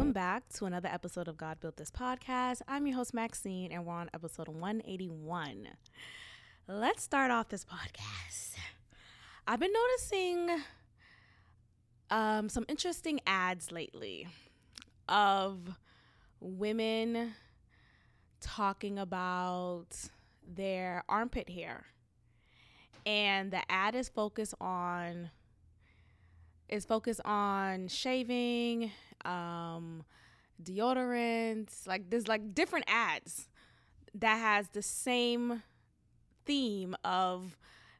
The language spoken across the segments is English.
Welcome back to another episode of God Built This Podcast. I'm your host, Maxine, and we're on episode 181. Let's start off this podcast. I've been noticing um, some interesting ads lately of women talking about their armpit hair. And the ad is focused on is focused on shaving, um, deodorants, like there's like different ads that has the same theme of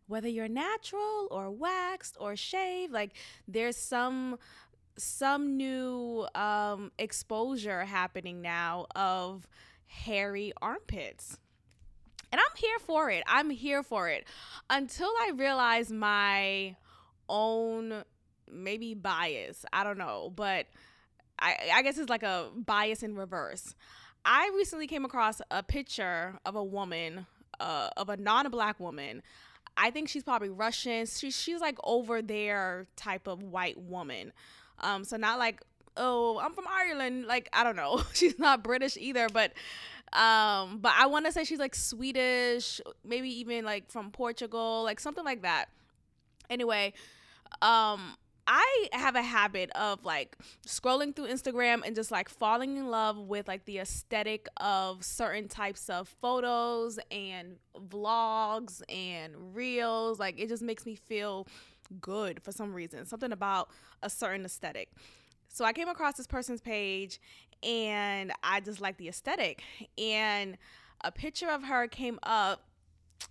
whether you're natural or waxed or shaved like there's some some new um, exposure happening now of hairy armpits. And i'm here for it. I'm here for it. Until i realize my own maybe bias i don't know but i i guess it's like a bias in reverse i recently came across a picture of a woman uh, of a non-black woman I think she's probably Russian. She, she's like over there type of white woman. Um, so not like, oh, I'm from Ireland. Like, I don't know. she's not British either, but um, but I want to say she's like Swedish, maybe even like from Portugal, like something like that. Anyway, um, I have a habit of like scrolling through Instagram and just like falling in love with like the aesthetic of certain types of photos and vlogs and reels. Like it just makes me feel good for some reason. Something about a certain aesthetic. So I came across this person's page and I just like the aesthetic. And a picture of her came up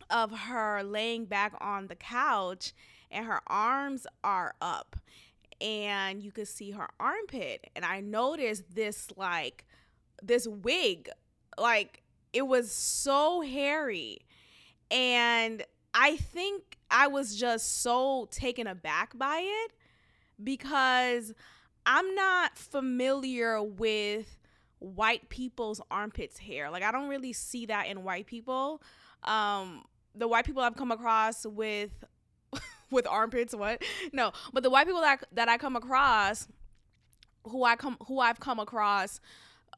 of her laying back on the couch and her arms are up and you could see her armpit. And i noticed this like this wig like it was so hairy. And i think i was just so taken aback by it because i'm not familiar with white people's armpits hair. Like i don't really see that in white people. Um the white people i've come across with with armpits. What? No, but the white people that that I come across, who I come who I've come across,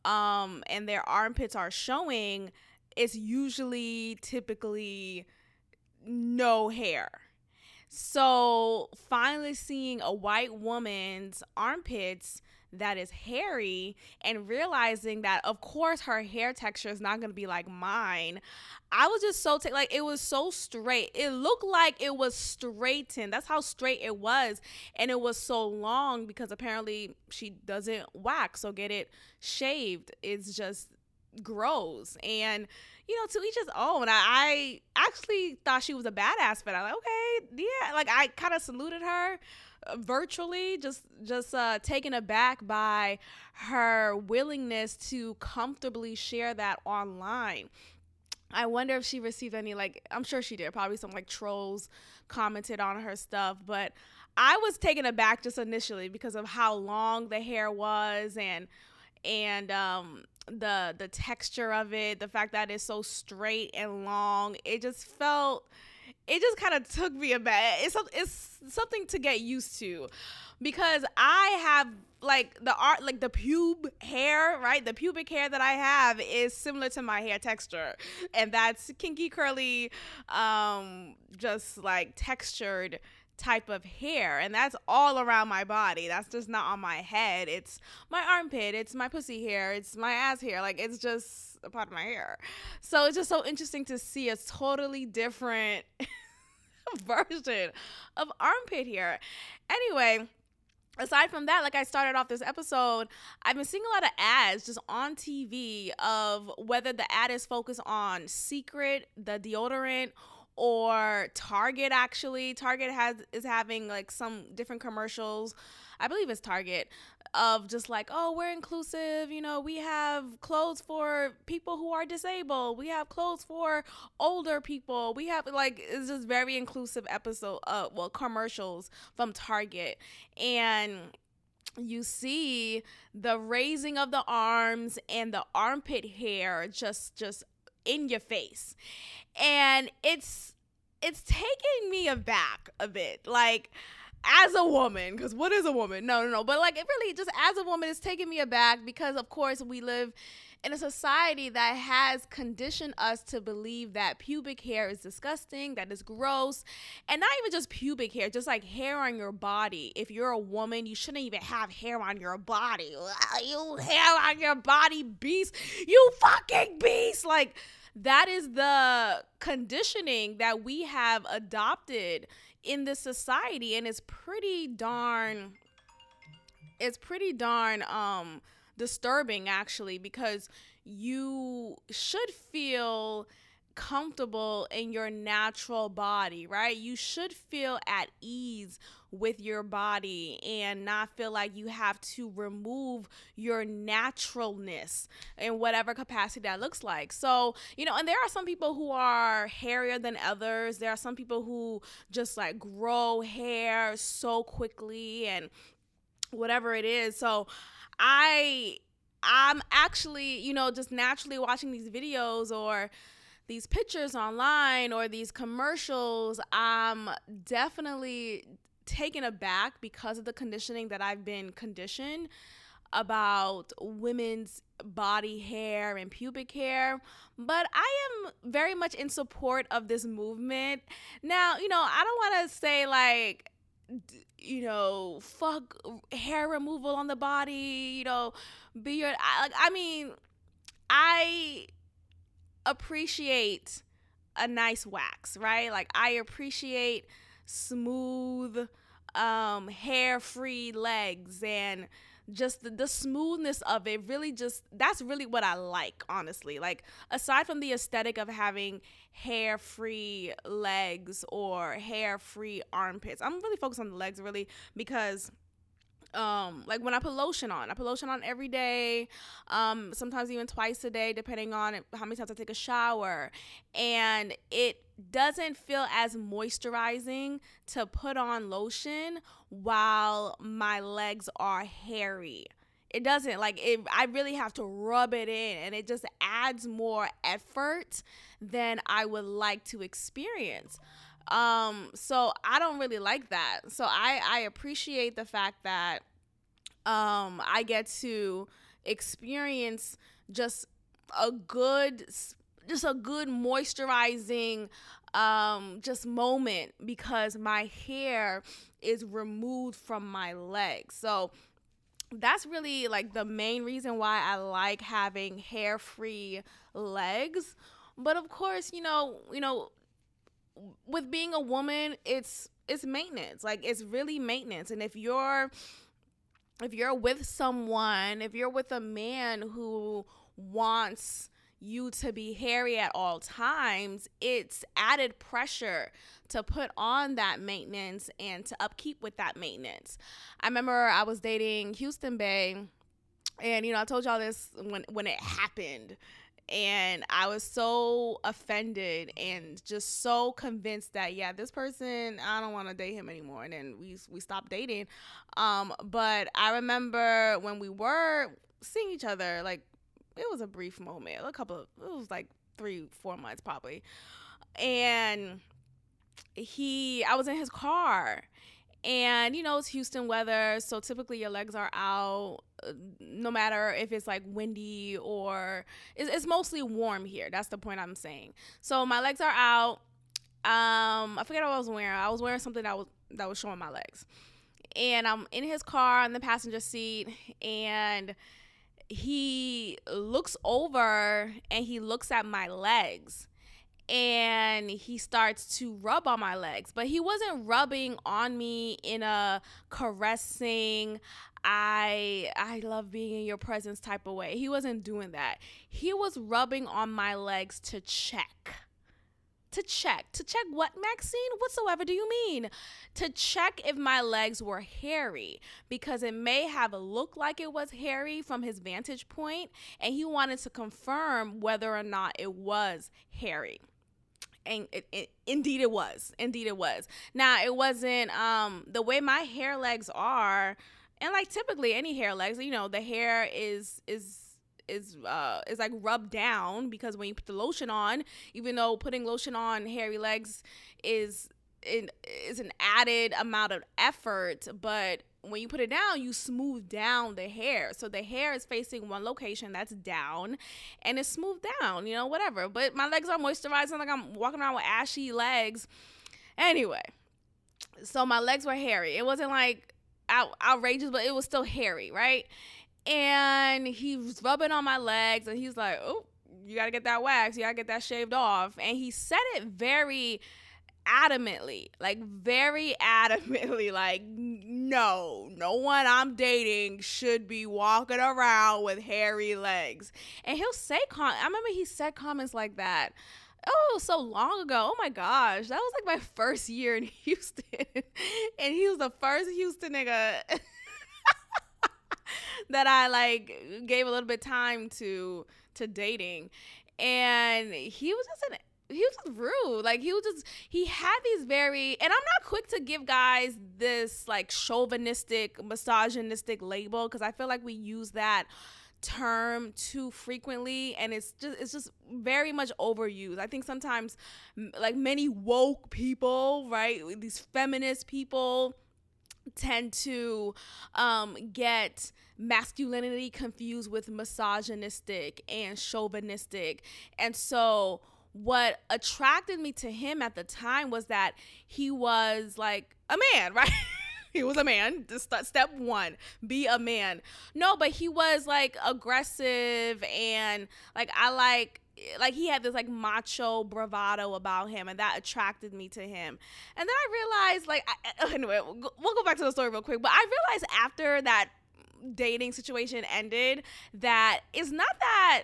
um, and their armpits are showing, it's usually typically no hair. So finally seeing a white woman's armpits that is hairy and realizing that of course her hair texture is not going to be like mine. I was just so t- like it was so straight. It looked like it was straightened. That's how straight it was. And it was so long because apparently she doesn't wax or get it shaved. It's just grows and you know to each his own. I, I actually thought she was a badass but i'm like okay yeah like i kind of saluted her virtually just just uh, taken aback by her willingness to comfortably share that online I wonder if she received any like I'm sure she did. Probably some like trolls commented on her stuff, but I was taken aback just initially because of how long the hair was and and um the the texture of it, the fact that it's so straight and long. It just felt it just kind of took me a bit. It's it's something to get used to, because I have like the art like the pube hair right? The pubic hair that i have is similar to my hair texture. And that's kinky curly um just like textured type of hair. And that's all around my body. That's just not on my head. It's my armpit. It's my pussy hair. It's my ass hair. Like it's just a part of my hair so it's just so interesting to see a totally different version of armpit hair anyway aside from that, like I started off this episode, I've been seeing a lot of ads just on TV of whether the ad is focused on Secret, the deodorant, or Target actually. Target has is having like some different commercials. I believe it's Target of just like, oh, we're inclusive. You know, we have clothes for people who are disabled. We have clothes for older people. We have like it's just very inclusive episode uh well commercials from Target. And you see the raising of the arms and the armpit hair just just in your face. And it's it's taking me aback a bit. Like as a woman, because what is a woman? No, no, no. But like, it really just as a woman, it's taking me aback because, of course, we live in a society that has conditioned us to believe that pubic hair is disgusting, that is gross, and not even just pubic hair, just like hair on your body. If you're a woman, you shouldn't even have hair on your body. You hair on your body, beast. You fucking beast. Like, that is the conditioning that we have adopted in this society and it's pretty darn it's pretty darn um disturbing actually because you should feel comfortable in your natural body, right? You should feel at ease with your body and not feel like you have to remove your naturalness in whatever capacity that looks like. So, you know, and there are some people who are hairier than others. There are some people who just like grow hair so quickly and whatever it is. So, I I'm actually, you know, just naturally watching these videos or these pictures online or these commercials, I'm definitely taken aback because of the conditioning that I've been conditioned about women's body hair and pubic hair. But I am very much in support of this movement. Now, you know, I don't want to say like, you know, fuck hair removal on the body, you know, be your I, I mean, I appreciate a nice wax, right? Like I appreciate smooth um hair-free legs and just the, the smoothness of it really just that's really what I like honestly. Like aside from the aesthetic of having hair free legs or hair free armpits I'm really focused on the legs really because um like when i put lotion on. I put lotion on every day um sometimes even twice a day depending on how many times i take a shower. And it doesn't feel as moisturizing to put on lotion while my legs are hairy. It doesn't like it i really have to rub it in and it just adds more effort than i would like to experience um so i don't really like that so i i appreciate the fact that um i get to experience just a good just a good moisturizing um just moment because my hair is removed from my legs so that's really like the main reason why I like having hair free legs. But of course, you know, you know, with being a woman, it's it's maintenance. Like it's really maintenance. And if you're if you're with someone, if you're with a man who wants you to be hairy at all times, it's added pressure to put on that maintenance and to upkeep with that maintenance. I remember I was dating Houston Bay, and you know, I told y'all this when when it happened and I was so offended and just so convinced that yeah, this person I don't want to date him anymore. And then we we stopped dating. Um, but I remember when we were seeing each other, like it was a brief moment, a couple of it was like three four months probably, and he I was in his car and you know, it's Houston weather, so typically your legs are out uh, no matter if it's like windy or it's, it's mostly warm here. That's the point I'm saying. So my legs are out. Um, I forget what I was wearing. I was wearing something that was that was showing my legs. And I'm in his car in the passenger seat and he looks over and he looks at my legs and he starts to rub on my legs. But he wasn't rubbing on me in a caressing i i love being in your presence type of way. He wasn't doing that. He was rubbing on my legs to check to check to check what maxine? Whatsoever do you mean? To check if my legs were hairy because it may have looked like it was hairy from his vantage point and he wanted to confirm whether or not it was hairy and it, it, indeed it was indeed it was. Now it wasn't um the way my hair legs are and like typically any hair legs you know the hair is is is uh is like rubbed down because when you put the lotion on even though putting lotion on hairy legs is it is an added amount of effort, but when you put it down, you smooth down the hair. So the hair is facing one location that's down and it's smoothed down, you know, whatever. But my legs are moisturizing like I'm walking around with ashy legs. Anyway, so my legs were hairy. It wasn't like out- outrageous, but it was still hairy, right? And he was rubbing on my legs and he's like, oh, you got to get that wax. You got to get that shaved off. And he said it very adamantly, like very adamantly, like no, no one I'm dating should be walking around with hairy legs. And he'll say, com- I remember he said comments like that. Oh, so long ago. Oh my gosh, that was like my first year in Houston, and he was the first Houston nigga that I like gave a little bit time to to dating, and he was just an he was just rude. Like he was just he had these very and I'm not quick to give guys this like chauvinistic, misogynistic label because I feel like we use that term too frequently and it's just it's just very much overused. I think sometimes like many woke people, right? These feminist people tend to um, get masculinity confused with misogynistic and chauvinistic. And so what attracted me to him at the time was that he was like a man, right? he was a man. Step one, be a man. No, but he was like aggressive and like I like like he had this like macho bravado about him and that attracted me to him and then i realized like I, anyway we'll go back to the story real quick but i realized after that dating situation ended that it's not that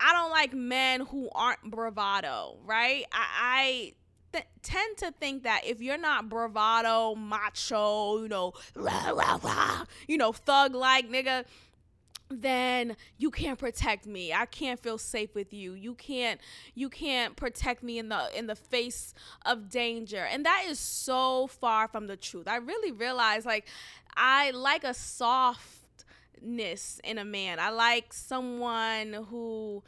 I don't like men who aren't bravado, right? I, I th- tend to think that if you're not bravado, macho, you know, rah, rah, rah, you know, thug like nigga, then you can't protect me. I can't feel safe with you. You can't you can't protect me in the in the face of danger. And that is so far from the truth. I really realize like I like a soft ness in a man. I like someone who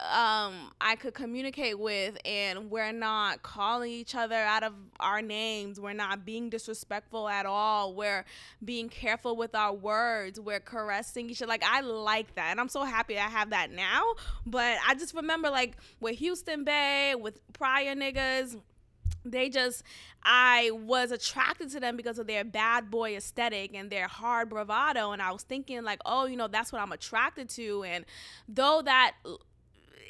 um I could communicate with and we're not calling each other out of our names. We're not being disrespectful at all. We're being careful with our words. We're caressing each other. Like I like that. And I'm so happy I have that now. But I just remember like with Houston Bay, with prior niggas, they just I was attracted to them because of their bad boy aesthetic and their hard bravado and I was thinking like oh you know that's what I'm attracted to and though that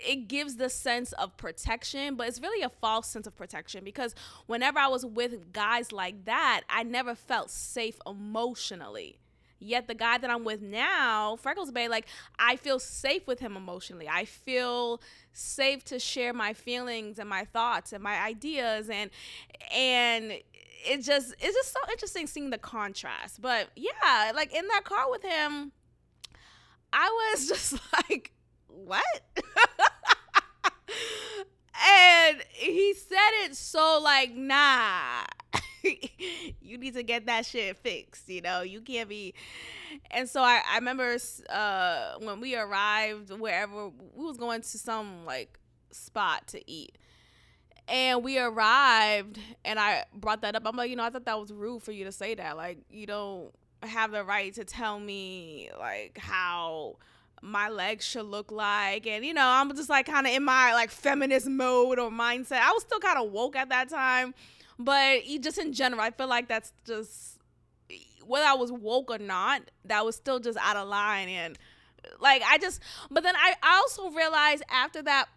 it gives the sense of protection, but it's really a false sense of protection because whenever I was with guys like that, I never felt safe emotionally. Yet the guy that I'm with now, Freckles Bay, like I feel safe with him emotionally. I feel safe to share my feelings and my thoughts and my ideas and and it just it's just so interesting seeing the contrast. But yeah, like in that car with him, I was just like, what? and he said it so like, nah, you need to get that shit fixed. You know, you can't be. And so I, I remember uh, when we arrived wherever we was going to some like spot to eat. And we arrived, and I brought that up. I'm like, you know, I thought that was rude for you to say that. Like, you don't have the right to tell me like how my legs should look like and you know i'm just like kind of in my like feminist mode or mindset i was still kind of woke at that time but just in general i feel like that's just whether i was woke or not that was still just out of line and like i just but then i, also realized after that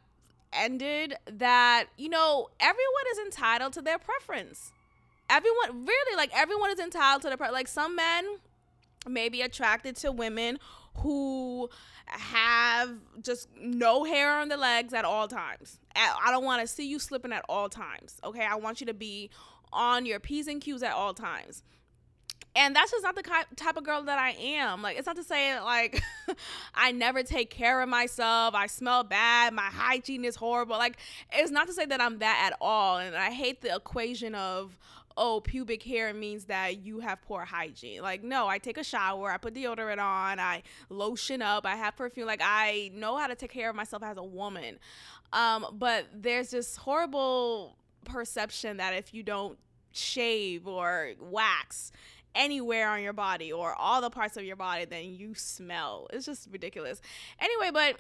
ended that you know everyone is entitled to their preference everyone really like everyone is entitled to their pre- like some men may be attracted to women who have just no hair on the legs at all times. I don't want to see you slipping at all times. Okay, I want you to be on your p's and q's at all times. And that's just not the type of girl that I am. Like, it's not to say like I never take care of myself. I smell bad. My hygiene is horrible. Like, it's not to say that I'm that at all. And I hate the equation of oh, pubic hair means that you have poor hygiene. Like, no, I take a shower, I put deodorant on, I lotion up, I have perfume. Like, I know how to take care of myself as a woman. Um, but there's this horrible perception that if you don't shave or wax anywhere on your body or all the parts of your body, then you smell. It's just ridiculous. Anyway, but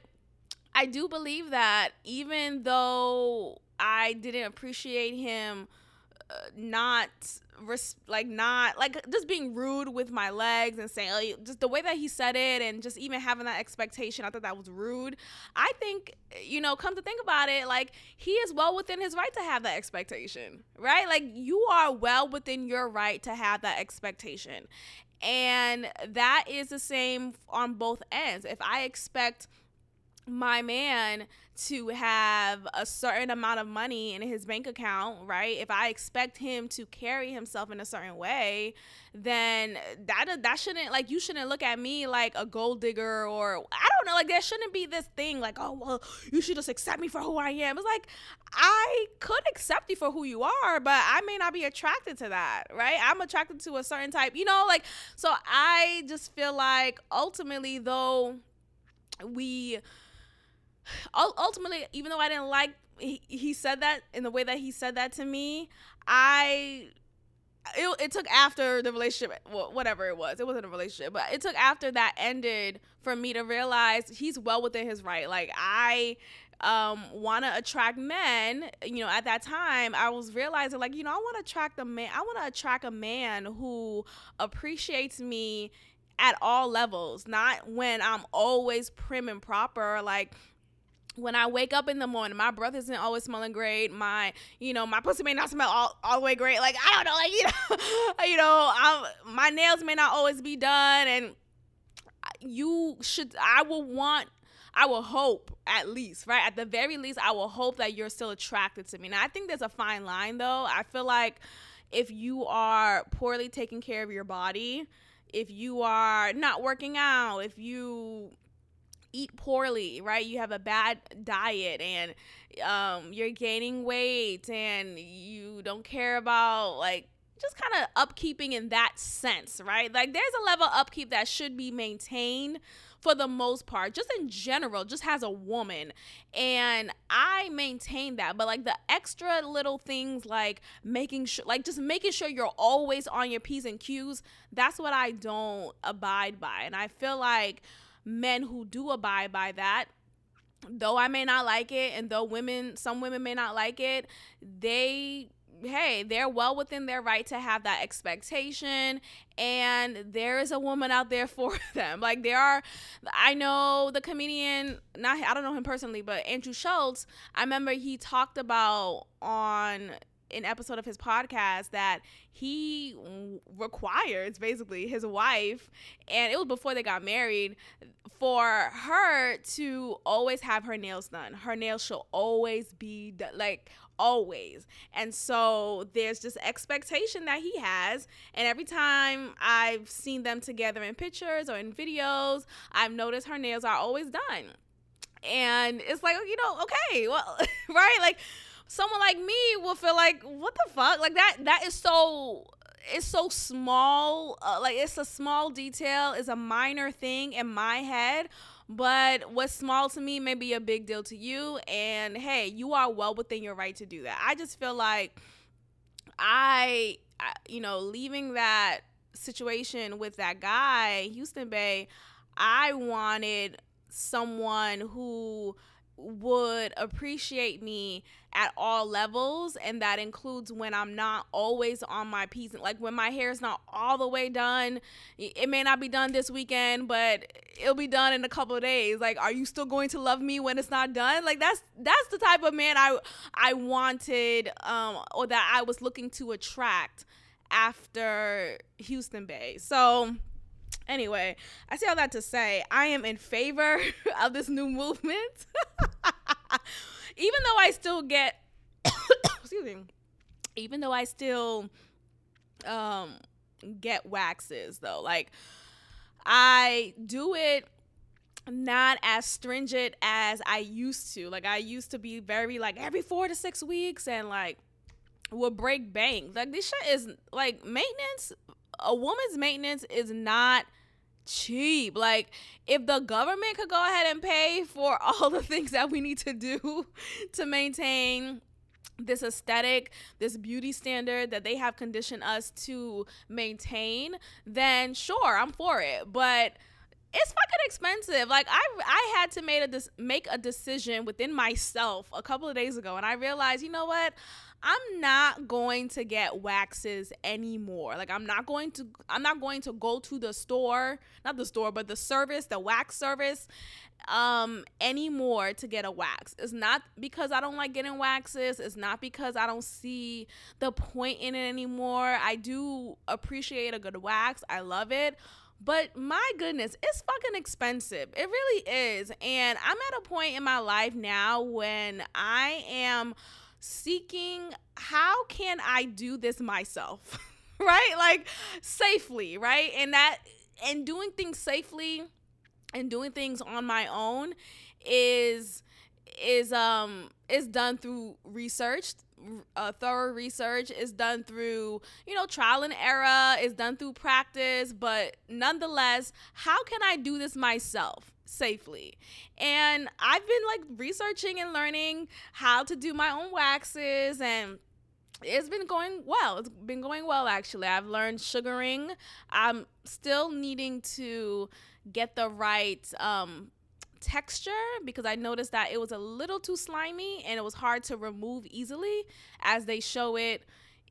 I do believe that even though I didn't appreciate him not res- like not like just being rude with my legs and saying like, just the way that he said it and just even having that expectation i thought that was rude. I think you know come to think about it like he is well within his right to have that expectation right? Like you are well within your right to have that expectation. And that is the same on both ends. If i expect my man to have a certain amount of money in his bank account, right? If I expect him to carry himself in a certain way, then that that shouldn't like you shouldn't look at me like a gold digger or I don't know, like there shouldn't be this thing like, oh well, you should just accept me for who I am. It's like I could accept you for who you are, but I may not be attracted to that, right? I'm attracted to a certain type, you know, like so I just feel like ultimately though we ultimately, even though I didn't like he, he said that in the way that he said that to me, I it, it took after the relationship well, whatever it was it wasn't a relationship but it took after that ended for me to realize he's well within his right. Like i um, want to attract men you know at that time i was realizing like you know i want to attract a man i want to attract a man who appreciates me at all levels not when i'm always prim and proper like when I wake up in the morning, my breath isn't always smelling great. My, you know, my pussy may not smell all, all the way great. Like I don't know, like you know, you know, I'm, my nails may not always be done, and you should. I will want. I will hope at least, right? At the very least, I will hope that you're still attracted to me. Now, I think there's a fine line though. I feel like if you are poorly taking care of your body, if you are not working out, if you eat poorly, right? You have a bad diet and um, you're gaining weight and you don't care about like just kind of upkeeping in that sense, right? Like there's a level upkeep that should be maintained for the most part, just in general, just as a woman. And I maintain that. But like the extra little things like making sure, like just making sure you're always on your P's and Q's, that's what I don't abide by. And I feel like men who do abide by that though I may not like it and though women some women may not like it, they hey, they're well within their right to have that expectation and there is a woman out there for them. Like there are I know the comedian, not I don't know him personally, but Andrew Schulz, I remember he talked about on an episode of his podcast that he requires basically his wife, and it was before they got married, for her to always have her nails done. Her nails should always be done, like always. And so there's this expectation that he has. And every time I've seen them together in pictures or in videos, I've noticed her nails are always done. And it's like, you know, okay, well, right? Like, someone like me will feel like what the fuck? Like that that is so it's so small uh, like it's a small detail it's a minor thing in my head but what's small to me may be a big deal to you and hey you are well within your right to do that. I just feel like i, I you know leaving that situation with that guy houston bay i wanted someone who would appreciate me at all levels and that includes when I'm not always on my piece like when my hair is not all the way done. It may not be done this weekend but it'll be done in a couple days. Like are you still going to love me when it's not done? Like that's that's the type of man I I wanted um or that I was looking to attract after Houston Bay. So Anyway, I say all that to say I am in favor of this new movement. even though I still get excuse me, even though I still um get waxes though. Like I do it not as stringent as I used to. Like I used to be very like every 4 to 6 weeks and like would break bank. Like this shit is like maintenance a woman's maintenance is not cheap. Like, if the government could go ahead and pay for all the things that we need to do to maintain this aesthetic, this beauty standard that they have conditioned us to maintain, then sure, I'm for it. But it's fucking expensive. Like I I had to make a make a decision within myself a couple of days ago and I realized, you know what? I'm not going to get waxes anymore. Like I'm not going to I'm not going to go to the store, not the store, but the service, the wax service um anymore to get a wax. It's not because I don't like getting waxes, it's not because I don't see the point in it anymore. I do appreciate a good wax. I love it. But my goodness, it's fucking expensive. It really is. And I'm at a point in my life now when I am seeking how can I do this myself? right? Like safely, right? And that and doing things safely and doing things on my own is is um is done through research uh, thorough research is done through you know trial and error is done through practice but nonetheless how can i do this myself safely and i've been like researching and learning how to do my own waxes and it's been going well. It's been going well actually. I've learned sugaring. I'm still needing to get the right um, texture because I noticed that it was a little too slimy and it was hard to remove easily as they show it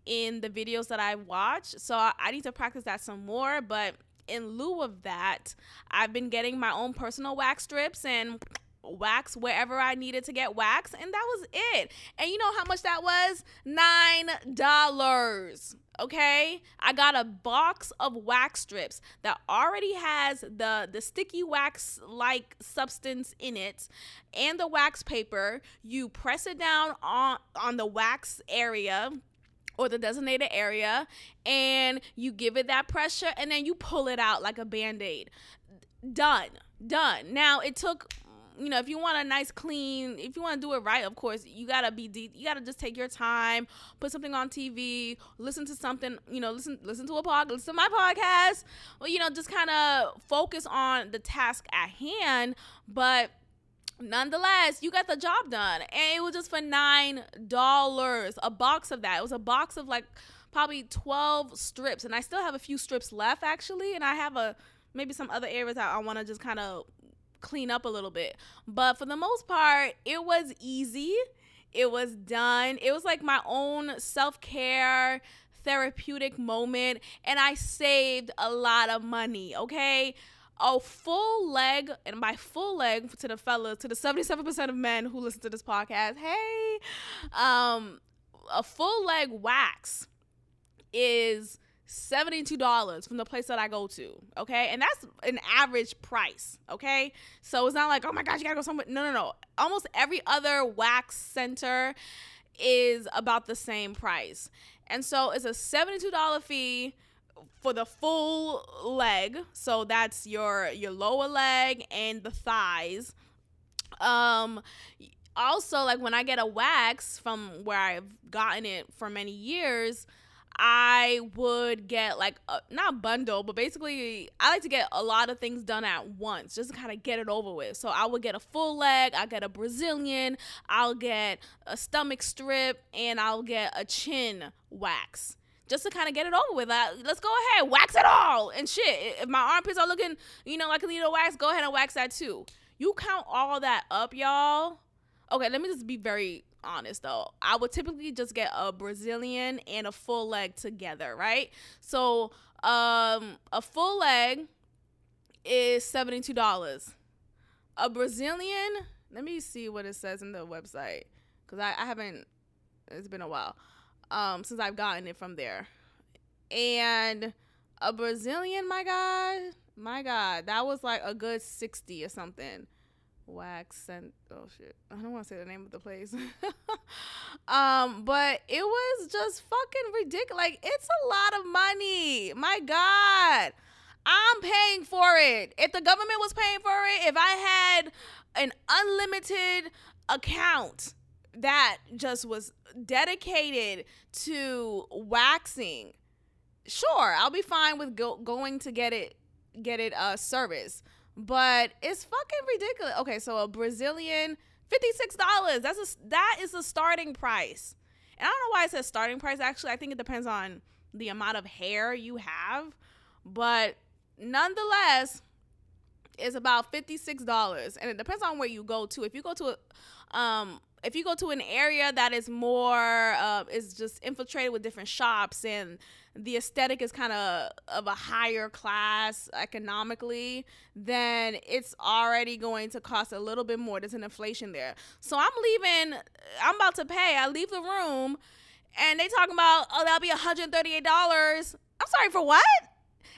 in the videos that I watch. So I need to practice that some more. But in lieu of that, I've been getting my own personal wax strips and wax wherever I needed to get wax, and that was it. And you know how much that was? Nine dollars. Okay, I got a box of wax strips that already has the the sticky wax like substance in it and the wax paper. You press it down on on the wax area or the designated area and you give it that pressure and then you pull it out like a band-aid done done now it took you know, if you want a nice clean, if you want to do it right, of course, you gotta be deep. You gotta just take your time, put something on TV, listen to something, you know, listen listen to a podcast, listen to my podcast, or you know, just kind of focus on the task at hand. But nonetheless, you got the job done, and it was just for nine dollars a box of that. It was a box of like probably twelve strips, and I still have a few strips left actually, and I have a maybe some other areas I, I want to just kind of clean up a little bit. But for the most part, it was easy. It was done. It was like my own self care, therapeutic moment. And I saved a lot of money, okay? A full leg, and by full leg to the fellas, to the 77% of men who listen to this podcast, hey, um, a full leg wax is $72 from the place that I go to. Okay. And that's an average price. Okay. So it's not like, oh my gosh, you gotta go somewhere. No, no, no. Almost every other wax center is about the same price. And so it's a $72 fee for the full leg. So that's your your lower leg and the thighs. Um also like when I get a wax from where I've gotten it for many years, I would get like a, not bundle, but basically I like to get a lot of things done at once just to kind of get it over with. So I would get a full leg, I get a Brazilian, I'll get a stomach strip, and I'll get a chin wax just to kind of get it over with. Like, let's go ahead, wax it all and shit. If my armpits are looking, you know, like a little wax, go ahead and wax that too. You count all that up, y'all. Okay, let me just be very honest though. I would typically just get a Brazilian and a full leg together, right? So, um, a full leg is $72. A Brazilian, let me see what it says in the website because I, I haven't, it's been a while um, since I've gotten it from there. And a Brazilian, my God, my God, that was like a good 60 or something. Wax and oh shit. I don't want to say the name of the place. Um but it was just fucking ridiculous like it's a lot of money. My god. I'm paying for it. If the government was paying for it if i had an unlimited account that just was dedicated to waxing sure i'll be fine with go- going to get it get it uh service but it's fucking ridiculous. Okay, so a Brazilian, fifty six dollars. That's a that is the starting price. And I don't know why it says starting price. Actually, I think it depends on the amount of hair you have, but nonetheless, it's about fifty six dollars, and it depends on where you go to. If you go to a, um, if you go to an area that is more uh, is just infiltrated with different shops and the aesthetic is kind of of a higher class economically then it's already going to cost a little bit more. There's an inflation there. So i'm leaving i'm about to pay. I leave the room and they talking about oh that'll be $138 i'm sorry for what?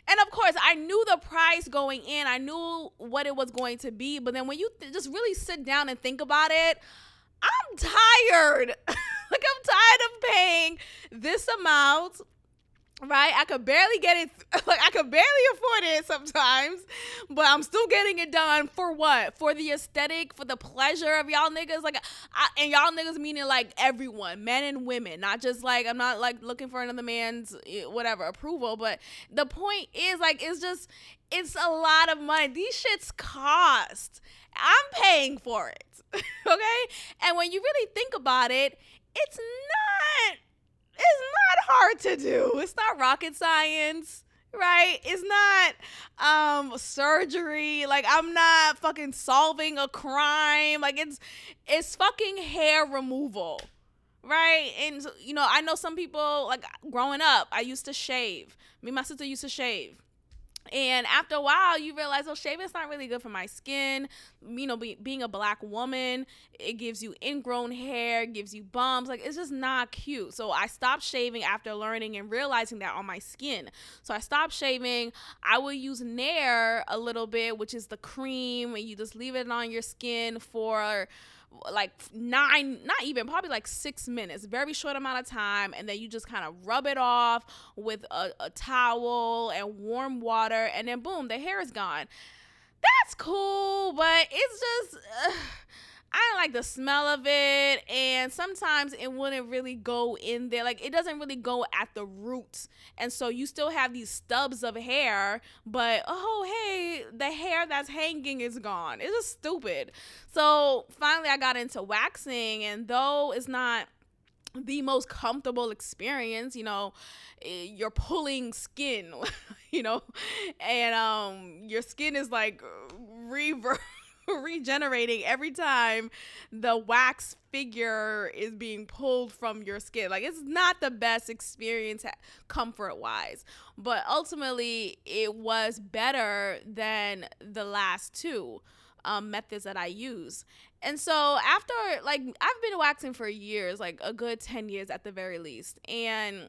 And of course, I knew the price going in. I knew what it was going to be. But then when you th- just really sit down and think about it, I'm tired. like I'm tired of paying this amount right? I could barely get it like i could barely afford it sometimes but i'm still getting it done for what? For the aesthetic for the pleasure of y'all niggas? Like I, and y'all niggas meaning like everyone men and women not just like i'm not like looking for another man's eh, whatever approval but the point is like it's just it's a lot of money. These shits cost i'm paying for it okay and when you really think about it it's not it's not hard to do. It's not rocket science, right? It's not um surgery. Like I'm not fucking solving a crime. Like it's it's fucking hair removal. Right? And you know, I know some people like growing up, I used to shave. Me and my sister used to shave and after a while, you realize, oh, shaving's not really good for my skin. You know, be, being a black woman, it gives you ingrown hair, gives you bumps. Like, it's just not cute. So I stopped shaving after learning and realizing that on my skin. So I stopped shaving. I will use Nair a little bit, which is the cream, and you just leave it on your skin for like nine, not even, probably like six minutes, very short amount of time. And then you just kind of rub it off with a, a towel and warm water. And then boom, the hair is gone. That's cool, but it's just. Uh, I don't like the smell of it, and sometimes it wouldn't really go in there. Like it doesn't really go at the roots, and so you still have these stubs of hair. But oh hey, the hair that's hanging is gone. It's just stupid. So finally, I got into waxing, and though it's not the most comfortable experience you know eh, you're pulling skin you know and um your skin is like reverb regenerating every time the wax figure is being pulled from your skin. Like it's not the best experience comfort wise, but ultimately it was better than the last two um, methods that I use. And so after like I've been waxing for years, like a good 10 years at the very least. And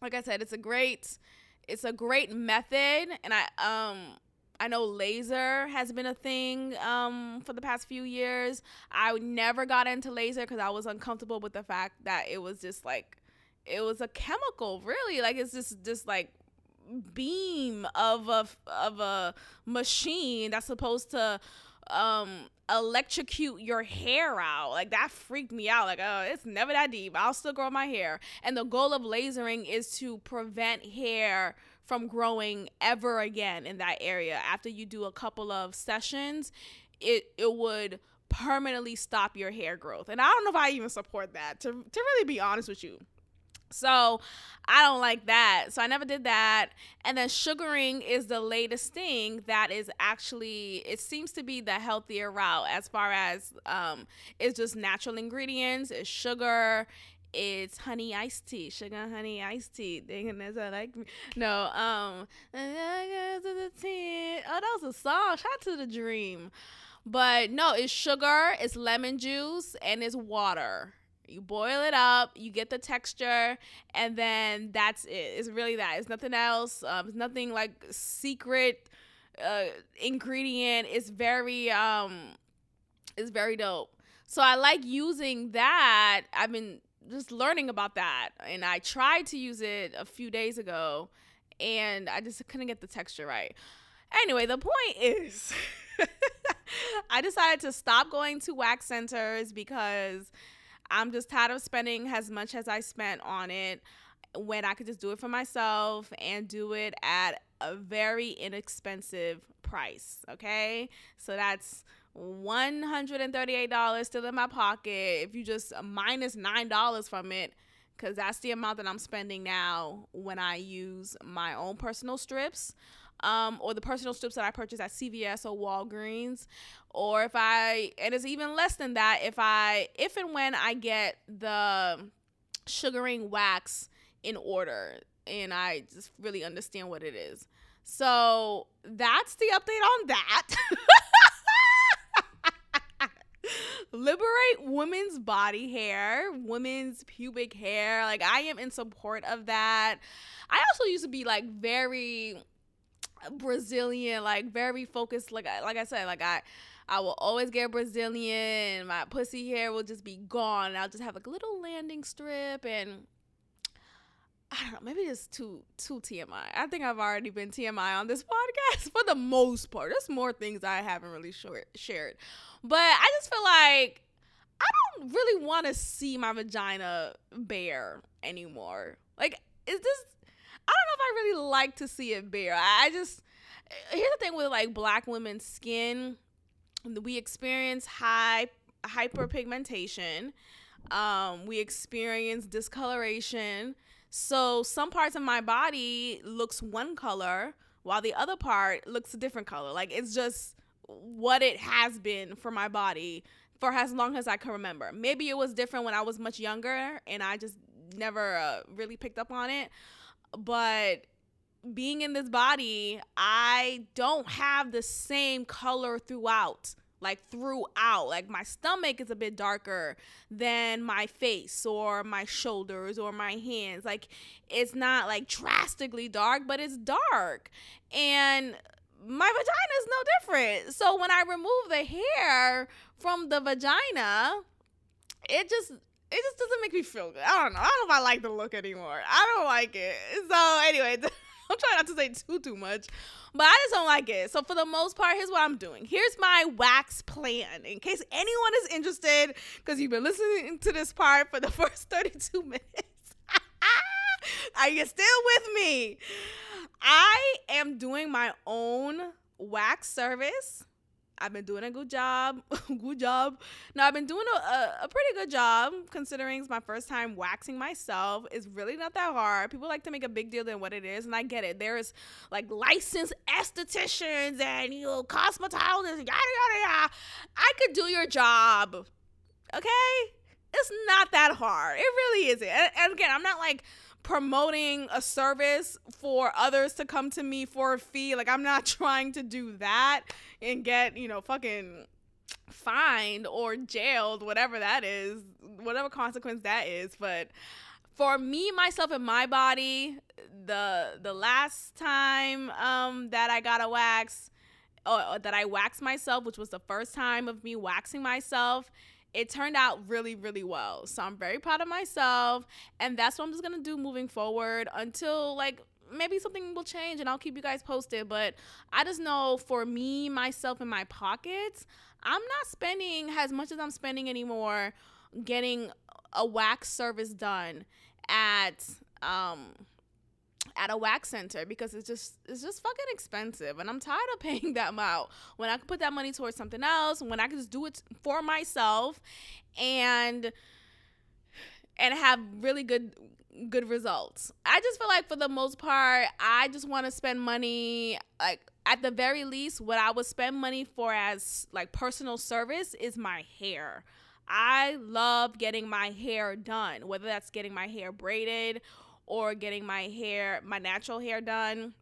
like I said, it's a great it's a great method and I um I know laser has been a thing um, for the past few years. I never got into laser because I was uncomfortable with the fact that it was just like, it was a chemical, really. Like it's just just like beam of a of a machine that's supposed to um electrocute your hair out. Like that freaked me out. Like, oh, it's never that deep. I'll still grow my hair. And the goal of lasering is to prevent hair from growing ever again in that area. After you do a couple of sessions, it it would permanently stop your hair growth. And I don't know if I even support that to to really be honest with you. So I don't like that. So I never did that. And then sugaring is the latest thing that is actually it seems to be the healthier route as far as um it's just natural ingredients, it's sugar, it's honey iced tea, sugar honey iced tea. Thinking that's like me. No, um, oh, that was a song. Shout out to the dream. But no, it's sugar, it's lemon juice, and it's water. You boil it up, you get the texture, and then that's it. It's really that. It's nothing else. Um, it's nothing like secret uh, ingredient. It's very um, it's very dope. So I like using that. I've been just learning about that. And I tried to use it a few days ago and I just couldn't get the texture right. Anyway, the point is I decided to stop going to wax centers because I'm just tired of spending as much as I spent on it when I could just do it for myself and do it at a very inexpensive price. Okay. So that's $138 still in my pocket. If you just minus $9 from it, because that's the amount that I'm spending now when I use my own personal strips. Um, or the personal strips that I purchase at CVS or Walgreens, or if I, and it's even less than that if I, if and when I get the sugaring wax in order and I just really understand what it is. So that's the update on that. liberate women's body hair, women's pubic hair. Like I am in support of that. I also used to be like very Brazilian, like very focused. Like like I said, like I. I will always get Brazilian. My pussy hair will just be gone. I'll just have like a little landing strip and I don't know, maybe it's too too TMI. I think I've already been TMI on this podcast for the most part. There's more things I haven't really short, shared. But I just feel like I don't really want to see my vagina bare anymore. Like, is this? I don't know if I really like to see it bare. I just here's the thing with like black women's skin. We experience high hyperpigmentation. Um, we experience discoloration. So some parts of my body looks one color while the other part looks a different color. Like it's just what it has been for my body for as long as I can remember. Maybe it was different when I was much younger and I just never uh, really picked up on it. But being in this body, I don't have the same color throughout. Like throughout, like my stomach is a bit darker than my face or my shoulders or my hands. Like it's not like drastically dark, but it's dark. And my vagina is no different. So when I remove the hair from the vagina, it just it just doesn't make me feel good. I don't know. I don't know if I like the look anymore. I don't like it. So anyway, I'm trying not to say too too much, but I just don't like it. So for the most part, here's what I'm doing. Here's my wax plan in case anyone is interested, because you've been listening to this part for the first 32 minutes. Are you still with me? I am doing my own wax service. I've been doing a good job. good job. Now I've been doing a, a, a, pretty good job considering it's my first time waxing myself. It's really not that hard. People like to make a big deal than what it is, and I get it. There's like licensed estheticians and you know cosmetologists, yada yada yada. I could do your job. Okay? It's not that hard. It really isn't. And, and again, I'm not like promoting a service for others to come to me for a fee. Like I'm not trying to do that and get, you know, fucking fined or jailed, whatever that is, whatever consequence that is, but for me myself and my body, the the last time um that I got a wax or that I waxed myself, which was the first time of me waxing myself, it turned out really, really well. So I'm very proud of myself. And that's what I'm just going to do moving forward until like maybe something will change and I'll keep you guys posted. But I just know for me, myself, and my pockets, I'm not spending as much as I'm spending anymore getting a wax service done at um at a wax center because it's just it's just fucking expensive and I'm tired of paying that amount when I could put that money towards something else when I could just do it for myself and and have really good good results. I just feel like for the most part I just want to spend money like at the very least what I would spend money for as like personal service is my hair. I love getting my hair done, whether that's getting my hair braided or getting my hair, my natural hair done.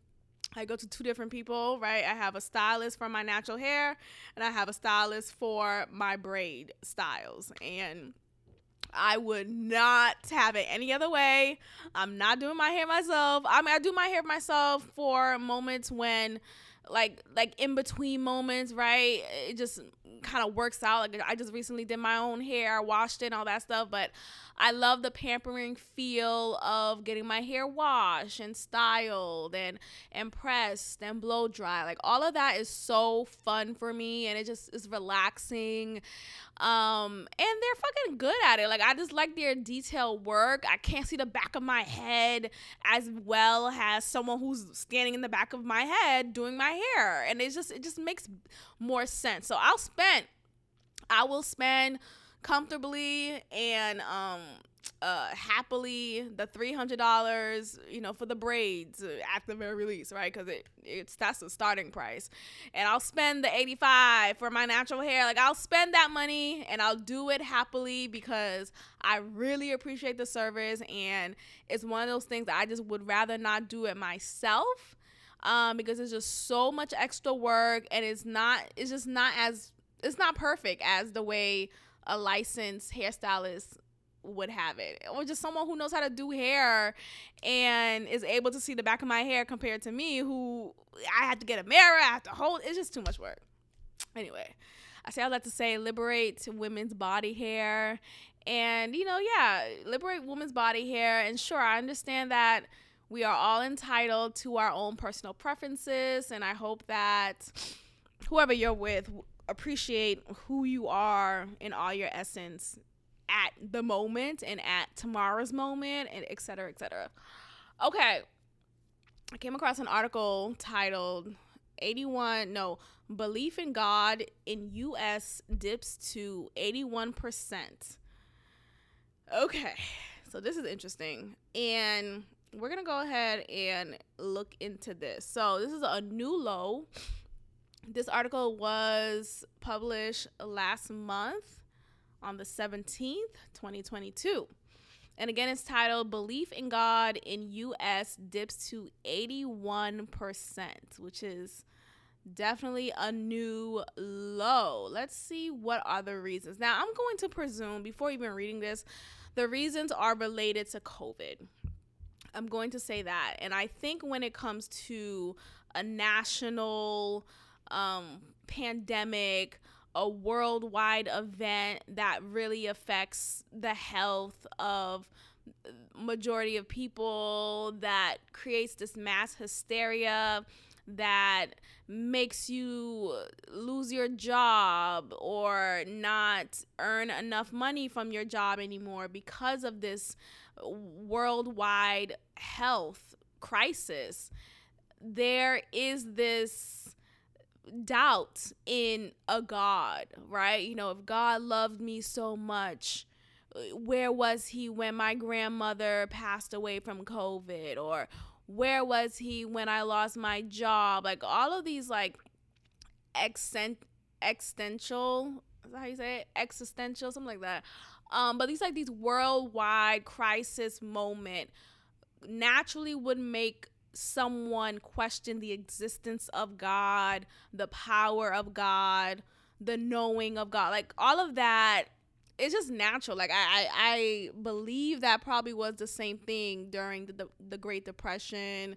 I go to two different people, right? I have a stylist for my natural hair and I have a stylist for my braid styles. And I would not have it any other way. I'm not doing my hair myself. I mean, I do my hair myself for moments when like like in between moments, right? It just kind of works out. Like I just recently did my own hair, washed it, and all that stuff. But I love the pampering feel of getting my hair washed and styled and and pressed and blow dry. Like all of that is so fun for me, and it just is relaxing. Um, and they're fucking good at it. Like I just like their detail work. I can't see the back of my head as well as someone who's standing in the back of my head doing my hair, and it's just it just makes more sense. So I'll spend, I will spend comfortably and um uh happily the $300 you know for the braids uh, at the very least right? Because it it's that's the starting price. And i'll spend the 85 for my natural hair. Like i'll spend that money and i'll do it happily because i really appreciate the service and it's one of those things i just would rather not do it myself um because it's just so much extra work and it's not it's just not as it's not perfect as the way a licensed hairstylist would have it or just someone who knows how to do hair and is able to see the back of my hair compared to me who I have to get a mirror, I have to hold it's just too much work. Anyway, I say all that to say liberate women's body hair and you know, yeah, liberate women's body hair and sure, I understand that we are all entitled to our own personal preferences and I hope that whoever you're with appreciate who you are in all your essence at the moment and at tomorrow's moment and et cetera, et cetera. Okay. I came across an article titled 81 no belief in god in us dips to 81% okay. So this is interesting. And we're gonna go ahead and look into this. So this is a new low this article was published last month on the 17th, 2022. And again, it's titled Belief in God in US Dips to 81%, which is definitely a new low. Let's see what are the reasons. Now, I'm going to presume, before even reading this, the reasons are related to COVID. I'm going to say that. And I think when it comes to a national um, pandemic, a worldwide event that really affects the health of majority of people that creates this mass hysteria that makes you lose your job or not earn enough money from your job anymore because of this worldwide health crisis. There is this doubt in a God, right? You know, if God loved me so much, where was he when my grandmother passed away from COVID? Or where was he when I lost my job? Like all of these like extent existential how you say it? Existential, something like that. Um, but these like these worldwide crisis moment naturally would make someone question the existence of God, the power of God, the knowing of God, like all of that it's just natural. Like I, I, I believe that probably was the same thing during the the, the Great Depression,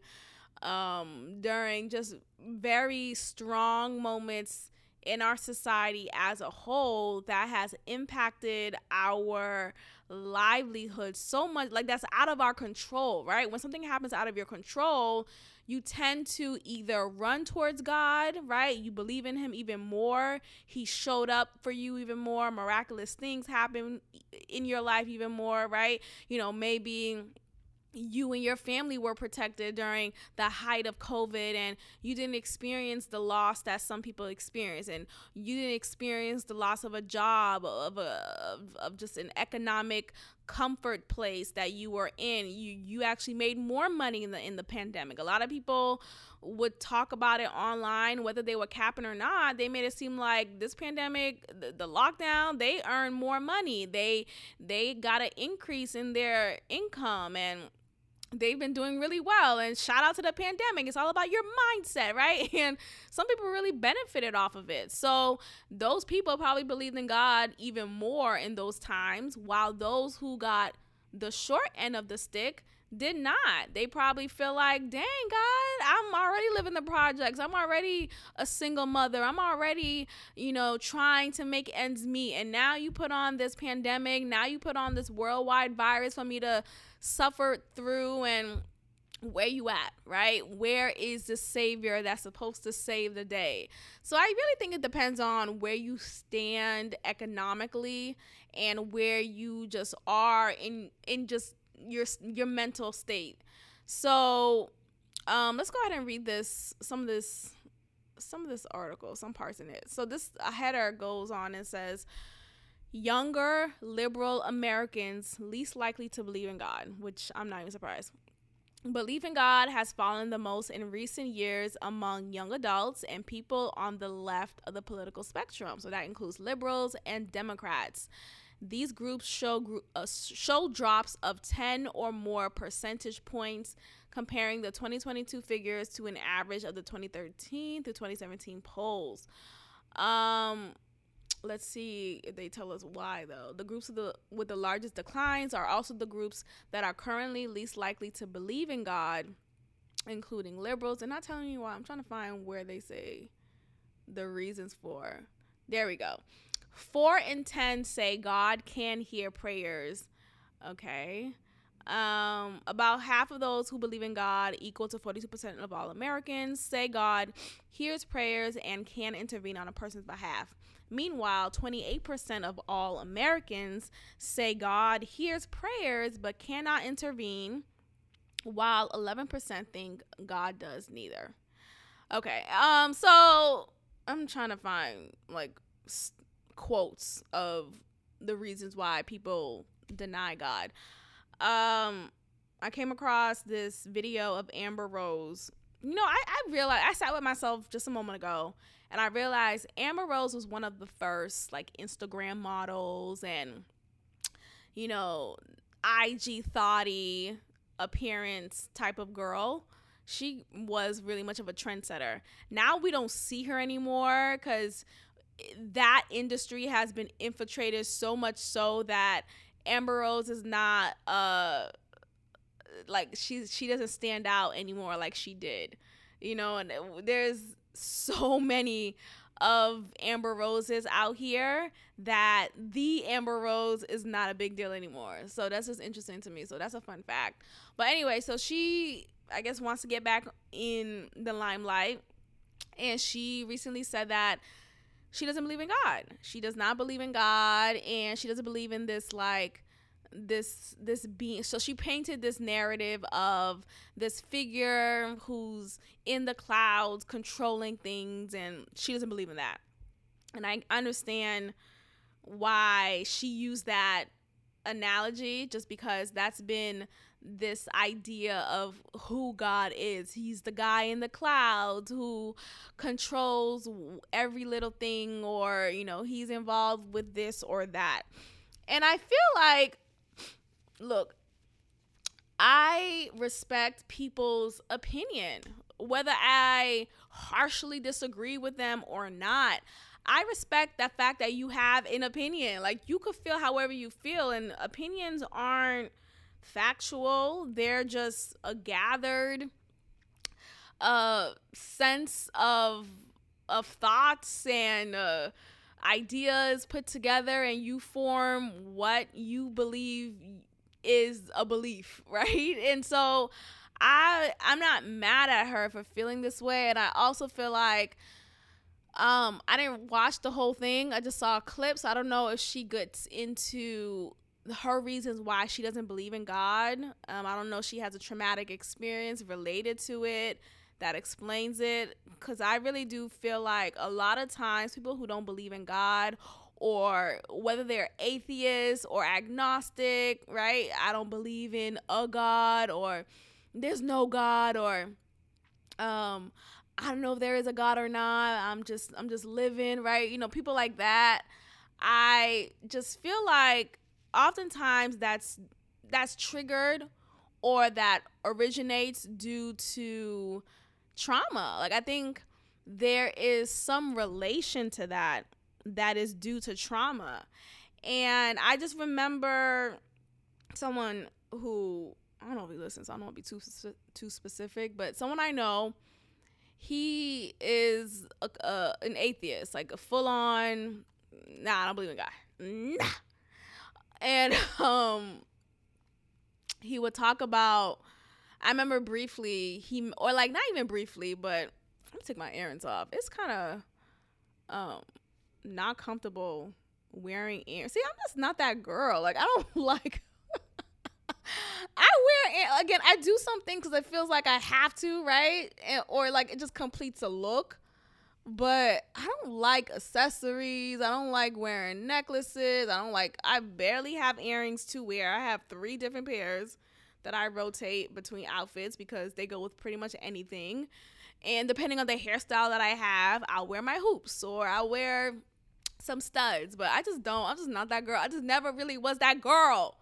um, during just very strong moments in our society as a whole that has impacted our livelihood so much like that's out of our control right when something happens out of your control you tend to either run towards God, right? You believe in Him even more. He showed up for you even more. Miraculous things happen in your life even more, right? You know, maybe you and your family were protected during the height of COVID and you didn't experience the loss that some people experience. And you didn't experience the loss of a job of a of, of just an economic comfort place that you were in. You you actually made more money in the in the pandemic. A lot of people would talk about it online whether they were capping or not. They made it seem like this pandemic the, the lockdown they earned more money. They they got an increase in their income. And they've been doing really well and shout out to the pandemic it's all about your mindset right and some people really benefited off of it so those people probably believed in god even more in those times while those who got the short end of the stick did not. They probably feel like, dang, God, I'm already living the projects. I'm already a single mother. I'm already, you know, trying to make ends meet. And now you put on this pandemic. Now you put on this worldwide virus for me to suffer through and where you at right where is the savior that's supposed to save the day so i really think it depends on where you stand economically and where you just are in in just your your mental state. So, um, let's go ahead and read this some of this some of this article, some parts in it. So this a header goes on and says, younger liberal Americans least likely to believe in God, which I'm not even surprised. Belief in God has fallen the most in recent years among young adults and people on the left of the political spectrum. So that includes liberals and Democrats. These groups show uh, show drops of 10 or more percentage points comparing the 2022 figures to an average of the 2013 to 2017 polls. Um let's see if they tell us why though. The groups the, with the largest declines are also the groups that are currently least likely to believe in God, including liberals. They're not telling you why. I'm trying to find where they say the reasons for. There we go. Four in ten say God can hear prayers. Okay. Um, about half of those who believe in God, equal to 42% of all Americans, say God hears prayers and can intervene on a person's behalf. Meanwhile, 28% of all Americans say God hears prayers but cannot intervene, while 11% think God does neither. Okay. Um so I'm trying to find like s- quotes of the reasons why people deny God. Um I came across this video of Amber Rose. You know, I, I realized I sat with myself just a moment ago and I realized Amber Rose was one of the first like Instagram models and you know IG thoughty appearance type of girl. She was really much of a trendsetter. Now we don't see her anymore because that industry has been infiltrated so much so that Amber Rose is not uh like she's she doesn't stand out anymore like she did. You know, and there's so many of Amber Roses out here that the Amber Rose is not a big deal anymore. So that's just interesting to me. So that's a fun fact. But anyway, so she I guess wants to get back in the limelight and she recently said that she doesn't believe in God. She does not believe in God and she doesn't believe in this like this this being so she painted this narrative of this figure who's in the clouds controlling things and she doesn't believe in that and i understand why she used that analogy just because that's been this idea of who God is. He's the guy in the clouds who controls every little thing, or, you know, he's involved with this or that. And I feel like look, I respect people's opinion, whether I harshly disagree with them or not. I respect that fact that you have an opinion. Like you could feel however you feel, and opinions aren't factual. They're just a gathered uh sense of of thoughts and uh ideas put together and you form what you believe is a belief, right? And so I I'm not mad at her for feeling this way and I also feel like um I didn't watch the whole thing. I just saw clips. I don't know if she gets into her reasons why she doesn't believe in God. Um, I don't know she has a traumatic experience related to it that explains it cuz I really do feel like a lot of times people who don't believe in God or whether they're atheist or agnostic, right? I don't believe in a God or there's no God or um I don't know if there is a God or not. I'm just I'm just living, right? You know, people like that. I just feel like oftentimes that's that's triggered or that originates due to trauma. Like I think there is some relation to that that is due to trauma. And I just remember someone who I don't know if he listens. I don't want to be too too specific, but someone I know, he is a, a, an atheist, like a full on. Nah, I don't believe in God. Nah. And um, he would talk about. I remember briefly he or like not even briefly, but me take my errands off. It's kind of um not comfortable wearing earrings. See, I'm just not that girl. Like I don't like. I wear again. I do something because it feels like I have to, right? And, or like it just completes a look. but I don't like accessories. I don't like wearing necklaces. I don't like I barely have earrings to wear. I have three different pairs that I rotate between outfits because they go with pretty much anything. And depending on the hairstyle that I have, I'll wear my hoops or I'll wear some studs. But I just don't. I'm just not that girl. I just never really was that girl.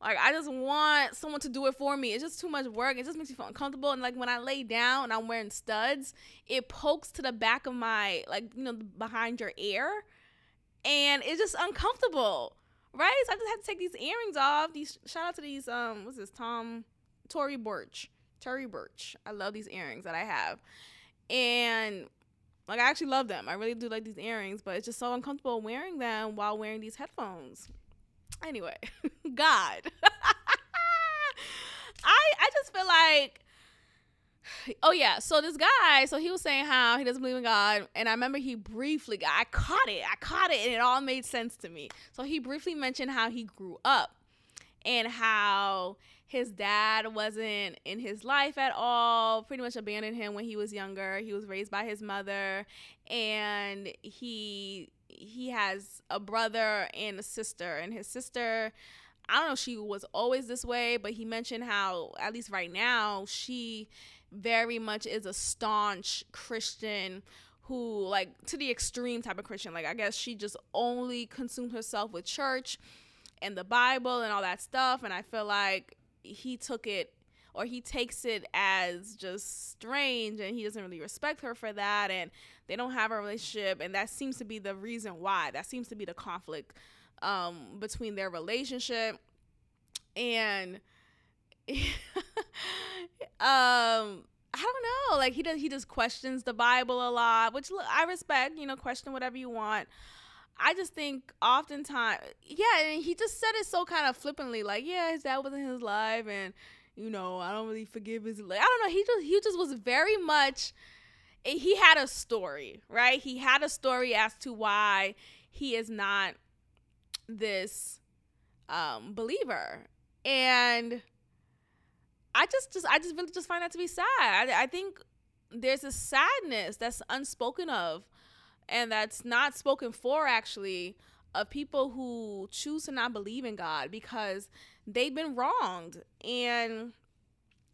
Like I just want someone to do it for me. It's just too much work. It just makes me feel uncomfortable. And like when I lay down and I'm wearing studs, it pokes to the back of my like you know behind your ear, and it's just uncomfortable, right? So I just had to take these earrings off. These shout out to these um what's this Tom Tory Burch Tory Burch. I love these earrings that I have, and like I actually love them. I really do like these earrings, but it's just so uncomfortable wearing them while wearing these headphones. Anyway, God. I I just feel like Oh yeah, so this guy, so he was saying how he doesn't believe in God, and I remember he briefly, I caught it, I caught it, and it all made sense to me. So he briefly mentioned how he grew up, and how his dad wasn't in his life at all, pretty much abandoned him when he was younger. He was raised by his mother, and he he has a brother and a sister, and his sister. I don't know she was always this way, but he mentioned how, at least right now, she very much is a staunch Christian who, like, to the extreme type of Christian. Like, I guess she just only consumed herself with church and the Bible and all that stuff. And I feel like he took it or he takes it as just strange and he doesn't really respect her for that and they don't have a relationship and that seems to be the reason why. That seems to be the conflict um, between their relationship and um I don't know. Like he does he just questions the Bible a lot which I respect you know question whatever you want I just think oftentimes, yeah, and he just said it so kind of flippantly, like, yeah, his dad wasn't his life, and you know, I don't really forgive his. Like, I don't know. He just he just was very much. He had a story, right? He had a story as to why he is not this um, believer, and I just just I just really just find that to be sad. I, I think there's a sadness that's unspoken of and that's not spoken for actually of people who choose to not believe in God because they've been wronged. And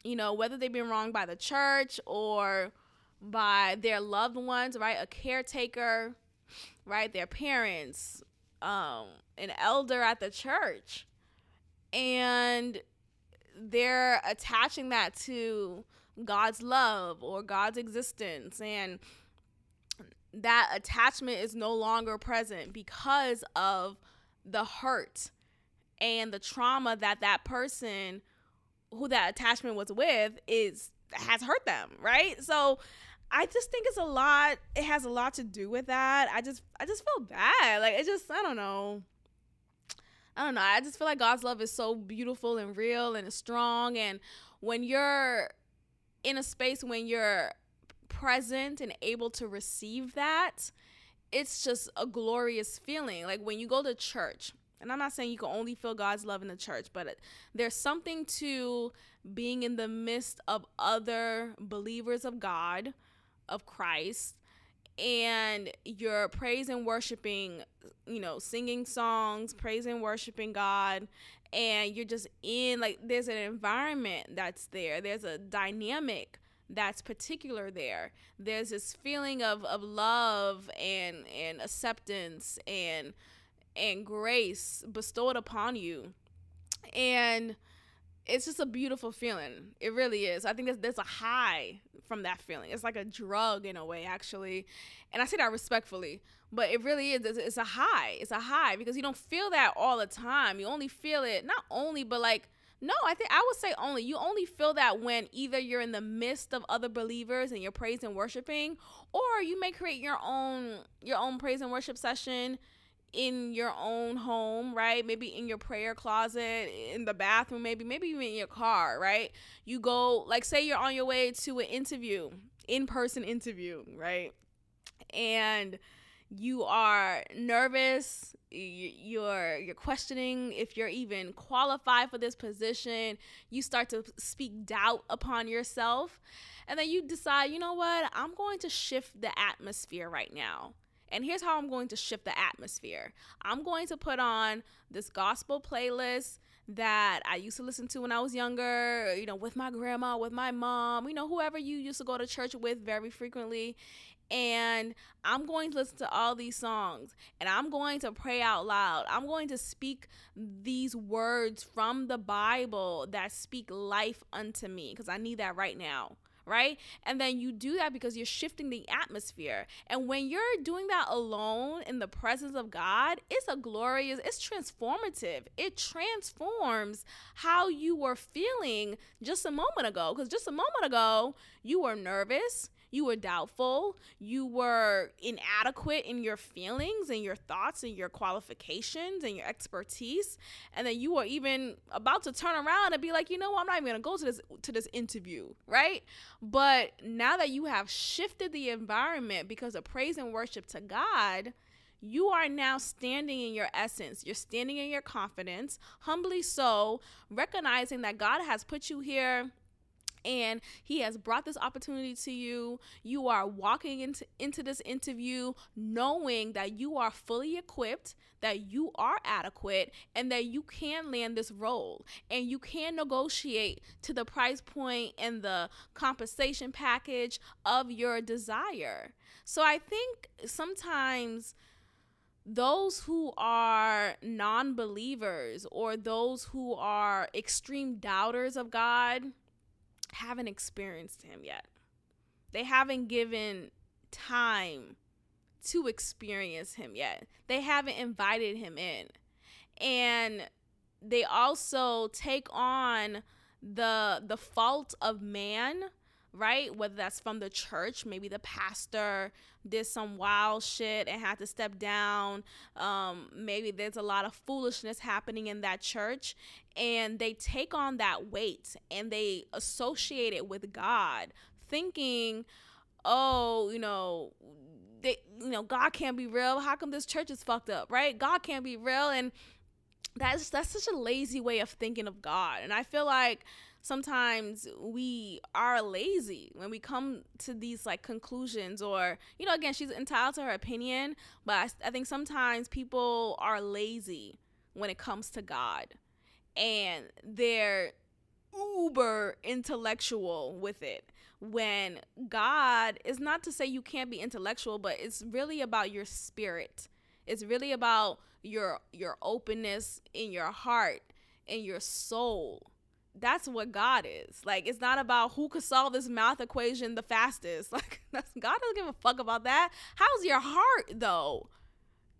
you know whether they've been wronged by the church or by their loved ones right a caretaker right their parents um an elder at the church. And they're attaching that to God's love or God's existence. And that attachment is no longer present because of the hurt and the trauma that that person who that attachment was with is has hurt them right? So i just think it's a lot it has a lot to do with that. I just i just feel bad. Like it just i don't know. I don't know. I just feel like god's love is so beautiful and real and strong. And when you're in a space when you're present and able to receive that, it's just a glorious feeling. Like when you go to church, and I'm not saying you can only feel God's love in the church, but there's something to being in the midst of other believers of God, of Christ, and you're praise and worshiping, you know, singing songs, praising, worshiping God, and you're just in like there's an environment that's there. There's a dynamic that's particular there. There's this feeling of, of love and and acceptance and and grace bestowed upon you. And it's just a beautiful feeling. It really is. I think there's, there's a high from that feeling. It's like a drug in a way, actually. And I say that respectfully, but it really is. It's a high. It's a high because you don't feel that all the time. You only feel it, not only, but like no, I think I would say only. You only feel that when either you're in the midst of other believers and you're praising and worshiping, or you may create your own your own praise and worship session in your own home, right? Maybe in your prayer closet, in the bathroom, maybe, maybe even in your car, right? You go, like, say you're on your way to an interview, in person interview, right? And you are nervous you're you're questioning if you're even qualified for this position you start to speak doubt upon yourself and then you decide you know what? I'm going to shift the atmosphere right now and here's how i'm going to shift the atmosphere. I'm going to put on this gospel playlist that I used to listen to when I was younger, you know, with my grandma, with my mom, you know, whoever you used to go to church with very frequently and I'm going to listen to all these songs and I'm going to pray out loud. I'm going to speak these words from the Bible that speak life unto me because I need that right now. Right. And then you do that because you're shifting the atmosphere. And when you're doing that alone in the presence of God, it's a glorious, it's transformative. It transforms how you were feeling just a moment ago. Because just a moment ago, you were nervous, you were doubtful, you were inadequate in your feelings and your thoughts and your qualifications and your expertise, and then you were even about to turn around and be like, you know what, I'm not even gonna go to this to this interview, right? But now that you have shifted the environment because of praise and worship to God, you are now standing in your essence. You're standing in your confidence, humbly so, recognizing that God has put you here and he has brought this opportunity to you. You are walking into into this interview knowing that you are fully equipped that you are adequate and that you can land this role. And you can negotiate to the price point and the compensation package of your desire. So i think sometimes those who are non believers or those who are extreme doubters of God, haven't experienced him yet. They haven't given time to experience him yet. They haven't invited him in. And they also take on the the fault of man right? Whether that's from the church, maybe the pastor did some wild shit and had to step down. Um, maybe there's a lot of foolishness happening in that church, and they take on that weight and they associate it with God, thinking, oh, you know, they, you know, God can't be real. How come this church is fucked up, right? God can't be real, and that's that's such a lazy way of thinking of God, and I feel like sometimes we are lazy when we come to these like conclusions or you know again she's entitled to her opinion but I, I, think sometimes people are lazy when it comes to god and they're uber intellectual with it. When god is not to say you can't be intellectual but it's really about your spirit. It's really about your your openness in your heart in your soul that's what God is. Like it's not about who could solve this math equation the fastest. Like that's God doesn't give a fuck about that. How's your heart though?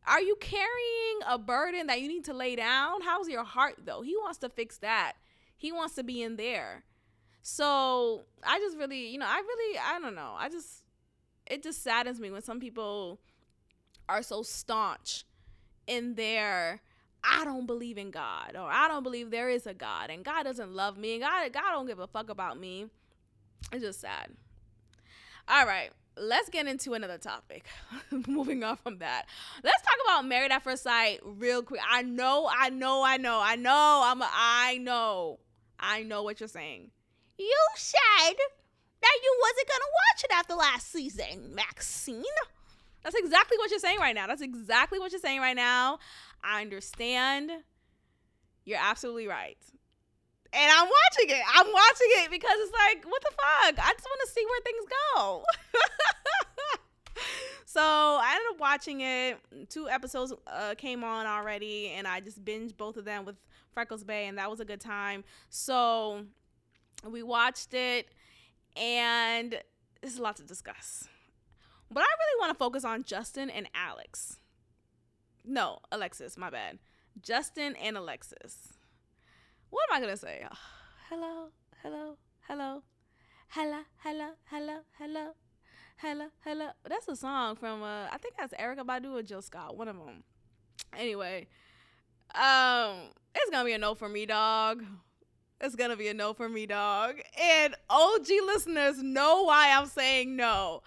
Are you carrying a burden that you need to lay down? How's your heart though? He wants to fix that. He wants to be in there. So I just really, you know, I really, I don't know. I just, it just saddens me when some people are so staunch in their I don't believe in God or I don't believe there is a God and God doesn't love me and God God don't give a fuck about me. It's just sad. All right, let's get into another topic. Moving on from that. Let's talk about Married at First Sight real quick. I know, I know, I know, I know, I'm a, I know. I know what you're saying. You said that you wasn't gonna watch it after last season, Maxine. That's exactly what you're saying right now. That's exactly what you're saying right now. I understand. You're absolutely right. And I'm watching it. I'm watching it because it's like, what the fuck? I just want to see where things go. so I ended up watching it. Two episodes uh, came on already, and I just binged both of them with Freckles Bay, and that was a good time. So we watched it, and there's a lot to discuss. But I really want to focus on Justin and Alex. No, Alexis, my bad. Justin and Alexis. What am I to say? Oh, hello, hello, hello, hello, hello, hello, hello, hello, hello. That's a song from, uh, I think that's Erykah Badu or Jill Scott, one of them. Anyway, um, it's to be a no for me, dog. It's gonna be a no for me, dog. And OG listeners know why I'm saying no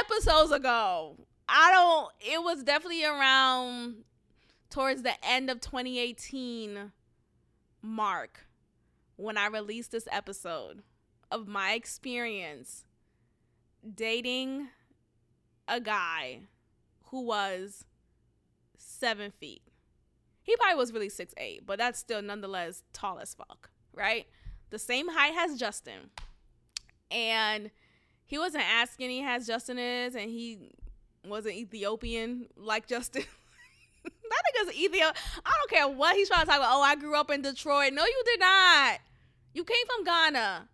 episodes ago. I don't. It was definitely around towards the end of 2018 mark when I released this episode of my experience dating a guy who was seven feet. He probably was really six eight, but that's still nonetheless tall as fuck, right? The same height as Justin. And he wasn't as skinny as Justin is, and he wasn't Ethiopian like Justin. that nigga's Ethiopia. I don't care what he's trying to talk about. Oh, I grew up in Detroit. No, you did not. You came from Ghana.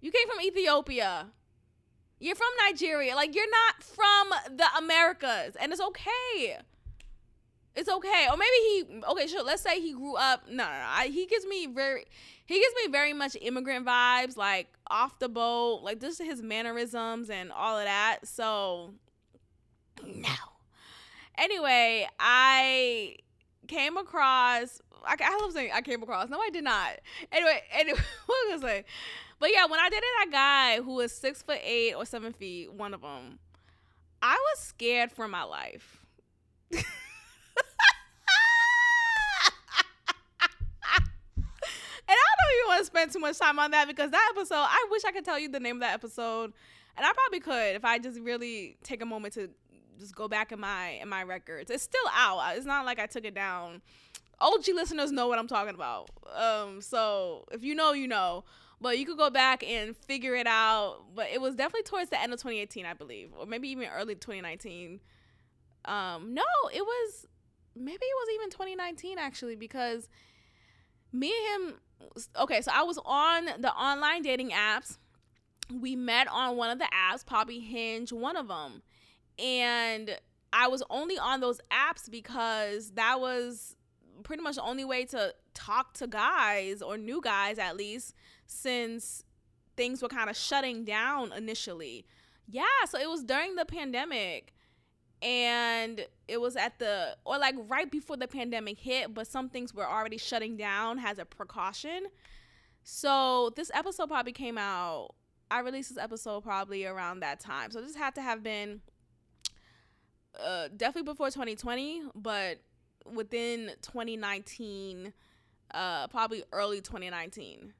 You came from Ethiopia. You're from Nigeria. Like you're not from the Americas, and it's okay. It's okay. Or maybe he okay, sure. Let's say he grew up. No, no, no. I, he gives me very he gives me very much immigrant vibes, like off the boat, like just his mannerisms and all of that. So no. Anyway, I came across I, I love saying I came across. No, I did not. Anyway, anyway, what was I say? But yeah, when I dated that guy who was six foot eight or seven feet, one of them, I was scared for my life. And I don't even want to spend too much time on that because that episode, I wish I could tell you the name of that episode. And I probably could if I just really take a moment to just go back in my in my records. It's still out. It's not like I took it down. OG listeners know what I'm talking about. Um, so if you know, you know. But you could go back and figure it out. But it was definitely towards the end of 2018, I believe, or maybe even early 2019. Um, no, it was maybe it was even 2019 actually because me and him okay, so I was on the online dating apps. We met on one of the apps, Poppy Hinge, one of them. And I was only on those apps because that was pretty much the only way to talk to guys or new guys at least since things were kind of shutting down initially. Yeah, so it was during the pandemic and it was at the or like right before the pandemic hit but some things were already shutting down as a precaution so this episode probably came out i released this episode probably around that time so this had to have been uh, definitely before 2020 but within 2019 uh, probably early 2019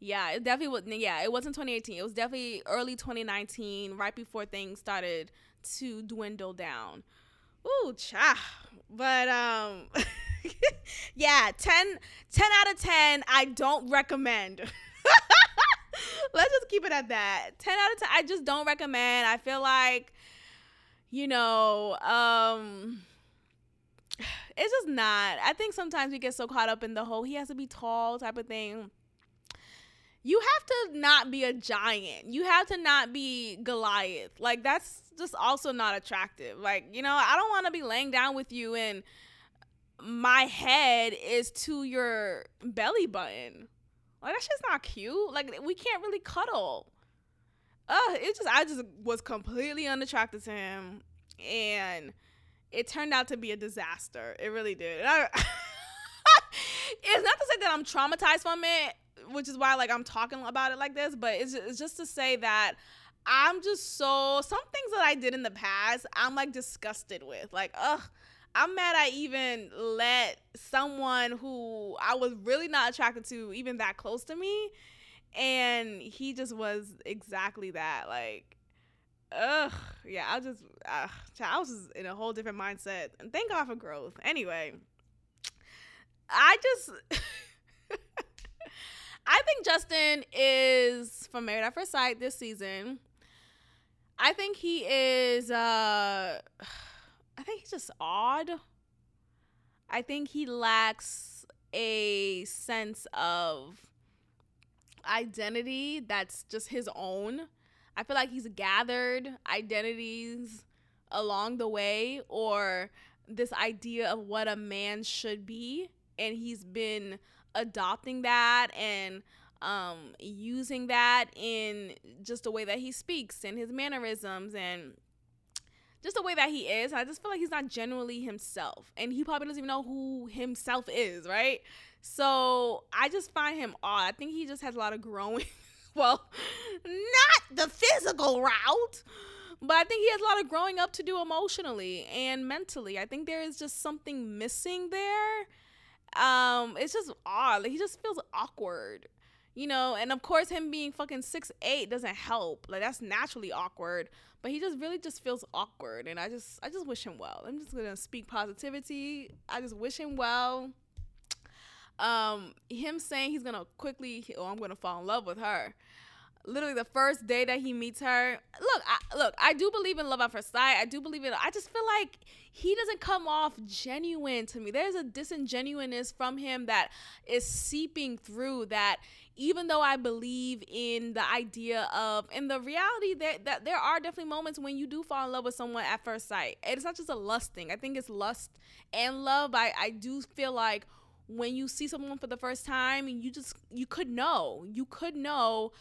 yeah it definitely was yeah it wasn't 2018 it was definitely early 2019 right before things started to dwindle down. Ooh, cha. But um yeah, 10, 10 out of 10 I don't recommend. Let's just keep it at that. 10 out of 10 I just don't recommend. I feel like you know, um it's just not. I think sometimes we get so caught up in the whole he has to be tall type of thing you have to not be a giant. You have to not be Goliath. Like that's just also not attractive. Like, you know, I don't want to be laying down with you and my head is to your belly button. Like that's just not cute. Like we can't really cuddle. Uh, it just I just was completely unattracted to him and it turned out to be a disaster. It really did. I, it's not to say that I'm traumatized from it which is why like I'm talking about it like this, but it's just, it's just to say that I'm just so some things that I did in the past, I'm like disgusted with. Like, ugh, I'm mad I even let someone who I was really not attracted to even that close to me. And he just was exactly that. Like, ugh, yeah, I just, uh, I was just in a whole different mindset. And thank God for growth. Anyway, I just. I think Justin is from Married at First Sight this season. I think he is uh I think he's just odd. I think he lacks a sense of identity that's just his own. I feel like he's gathered identities along the way or this idea of what a man should be and he's been adopting that and um, using that in just the way that he speaks and his mannerisms and just the way that he is. I just feel like he's not genuinely himself. And he probably doesn't even know who himself is, right? So I just find him odd. I think he just has a lot of growing. well, not the physical route, But I think he has a lot of growing up to do emotionally and mentally. I think there is just something missing there. Um, it's just odd. Like, he just feels awkward. You know, and of course him being fucking six eight doesn't help. Like that's naturally awkward. But he just really just feels awkward and I just I just wish him well. I'm just gonna speak positivity. I just wish him well. Um, him saying he's gonna quickly oh I'm gonna fall in love with her literally the first day that he meets her. Look, I, look, I do believe in love at first sight. I do believe in. I just feel like he doesn't come off genuine to me. There's a disingenuousness from him that is seeping through. That even though I believe in the idea of and the reality that that there are definitely moments when you do fall in love with someone at first sight. It's not just a lust thing. I think it's lust and love. I I do feel like when you see someone for the first time you just you could know you could know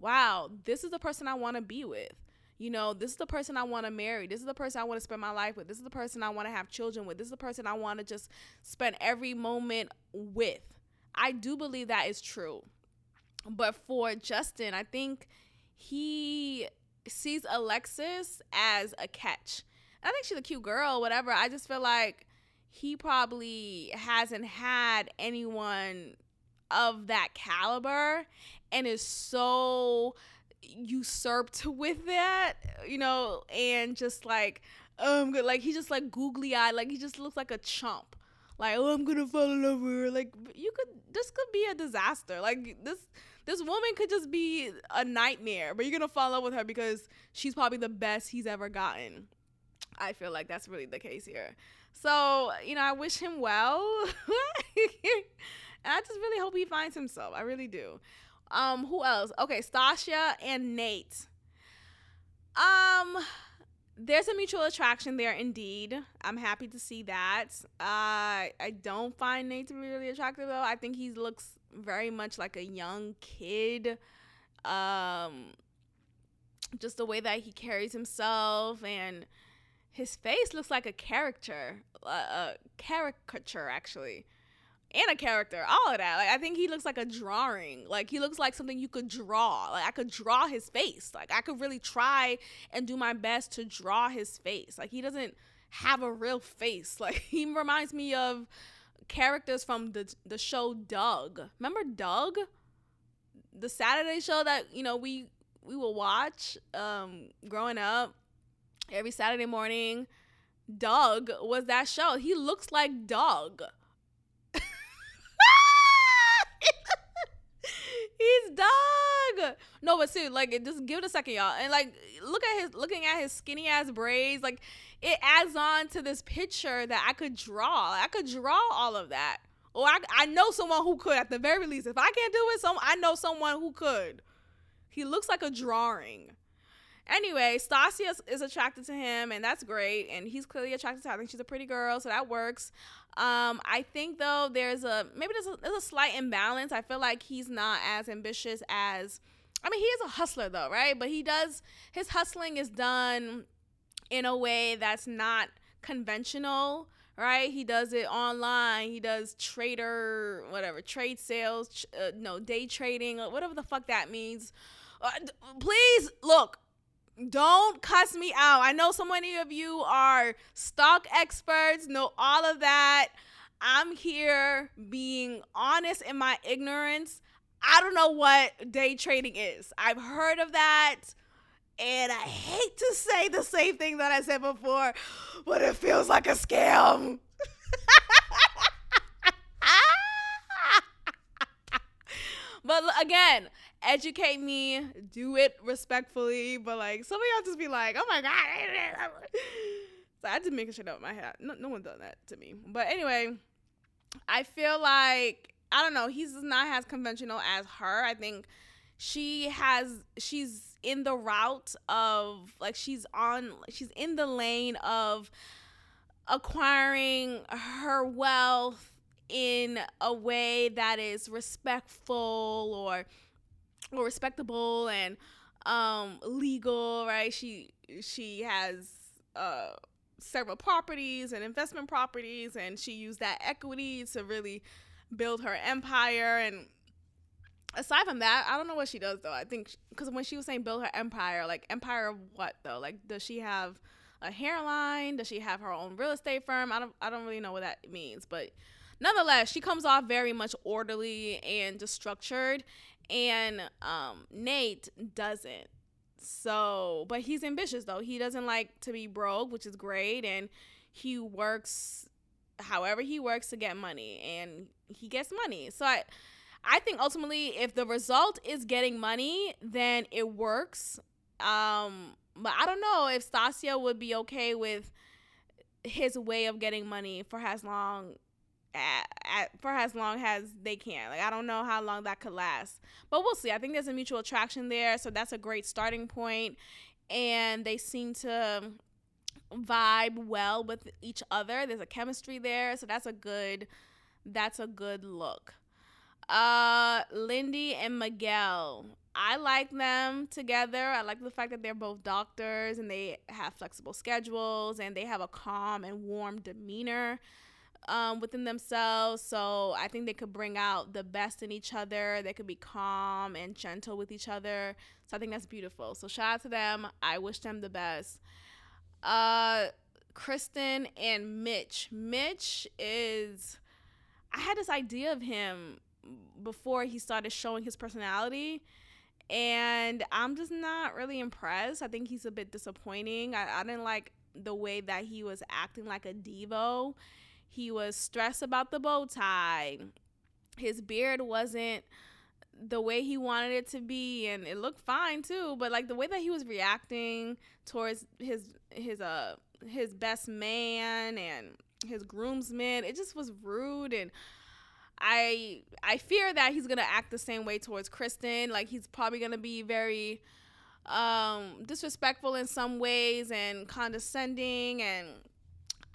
wow, this is the person I want to be with. You know, this is the person I want to marry. This is the person I want to spend my life with. This is the person I want to have children with. This is the person I want to just spend every moment with. I do believe that is true. But for Justin, I think he sees Alexis as a catch. I think she's a cute girl, whatever. I just feel like he probably hasn't had anyone of that caliber and is so usurped with that, you know, and just like um like he just like googly eyed, like he just looks like a chump. Like, oh I'm gonna fall in love with her. Like you could this could be a disaster. Like this this woman could just be a nightmare, but you're gonna fall in love with her because she's probably the best he's ever gotten. I feel like that's really the case here. So, you know, I wish him well. And I just really hope he finds himself. I really do. Um, who else? Okay, Stacia and Nate. Um, there's a mutual attraction there indeed. I'm happy to see that. Uh, I don't find Nate to be really attractive though. I think he looks very much like a young kid. Um, just the way that he carries himself and his face looks like a character, a caricature actually and a character, all of that. Like I think he looks like a drawing. Like he looks like something you could draw. Like I could draw his face. Like I could really try and do my best to draw his face. Like he doesn't have a real face. Like he reminds me of characters from the the show Doug. Remember Doug? The Saturday show that, you know, we we will watch um growing up every Saturday morning. Doug was that show. He looks like Doug. He's Doug. No, but see, like, just give it a second, y'all, and like, look at his looking at his skinny ass braids. Like, it adds on to this picture that I could draw. I could draw all of that, or I, I know someone who could at the very least. If I can't do it, some I know someone who could. He looks like a drawing. Anyway, Stacia is attracted to him, and that's great. And he's clearly attracted to her. I think she's a pretty girl, so that works. Um, I think though there's a maybe there's a, there's a slight imbalance. I feel like he's not as ambitious as. I mean, he is a hustler though, right? But he does his hustling is done in a way that's not conventional, right? He does it online. He does trader, whatever, trade sales, uh, no, day trading, whatever the fuck that means. Uh, please look, don't cuss me out. I know so many of you are stock experts, know all of that. I'm here being honest in my ignorance. I don't know what day trading is. I've heard of that. And I hate to say the same thing that I said before, but it feels like a scam. but again, educate me, do it respectfully. But like some of y'all just be like, oh my god. so I just making shit up in my head. No, no one done that to me. But anyway, I feel like I don't know. He's not as conventional as her. I think she has. She's in the route of like she's on. She's in the lane of acquiring her wealth in a way that is respectful or or respectable and um legal, right? She she has uh several properties and investment properties and she used that equity to really build her empire and aside from that, I don't know what she does though. I think because when she was saying build her empire, like empire of what though? Like does she have a hairline? Does she have her own real estate firm? I don't I don't really know what that means, but nonetheless, she comes off very much orderly and just structured, and um, Nate doesn't. So, but he's ambitious though. He doesn't like to be broke, which is great, and he works however he works to get money, and he gets money. So I. I think ultimately, if the result is getting money, then it works. Um, but I don't know if Stacia would be okay with his way of getting money for as long at, at, for as long as they can. Like I don't know how long that could last, but we'll see. I think there's a mutual attraction there, so that's a great starting point, and they seem to vibe well with each other. There's a chemistry there, so that's a good that's a good look. Uh, Lindy and Miguel. I like them together. I like the fact that they're both doctors and they have flexible schedules and they have a calm and warm demeanor um, within themselves. So I think they could bring out the best in each other. They could be calm and gentle with each other. So I think that's beautiful. So shout out to them. I wish them the best. Uh, Kristen and Mitch. Mitch is. I had this idea of him before he started showing his personality and I'm just not really impressed. I think he's a bit disappointing. I, I didn't like the way that he was acting like a Devo. He was stressed about the bow tie. His beard wasn't the way he wanted it to be and it looked fine too, but like the way that he was reacting towards his his uh his best man and his groomsmen, it just was rude and I I fear that he's gonna act the same way towards Kristen. Like he's probably gonna be very um, disrespectful in some ways and condescending and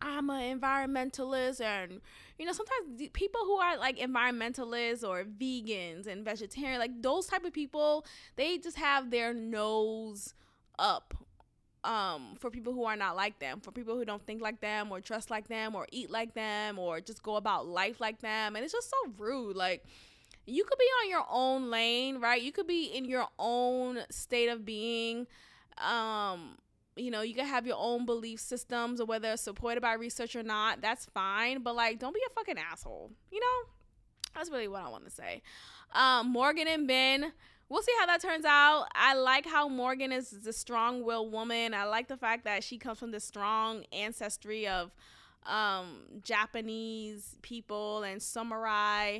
I'm an environmentalist and you know sometimes people who are like environmentalists or vegans and vegetarian like those type of people they just have their nose up um, for people who are not like them, for people who don't think like them or dress like them or eat like them or just go about life like them. And it's just so rude. Like, you could be on your own lane, right? You could be in your own state of being. Um, you know, you can have your own belief systems or whether supported by research or not. That's fine. But, like, don't be a fucking asshole. You know? That's really what I want to say. Um, Morgan and Ben we'll see how that turns out. I like how Morgan is the strong willed woman. I like the fact that she comes from the strong ancestry of um, Japanese people and samurai.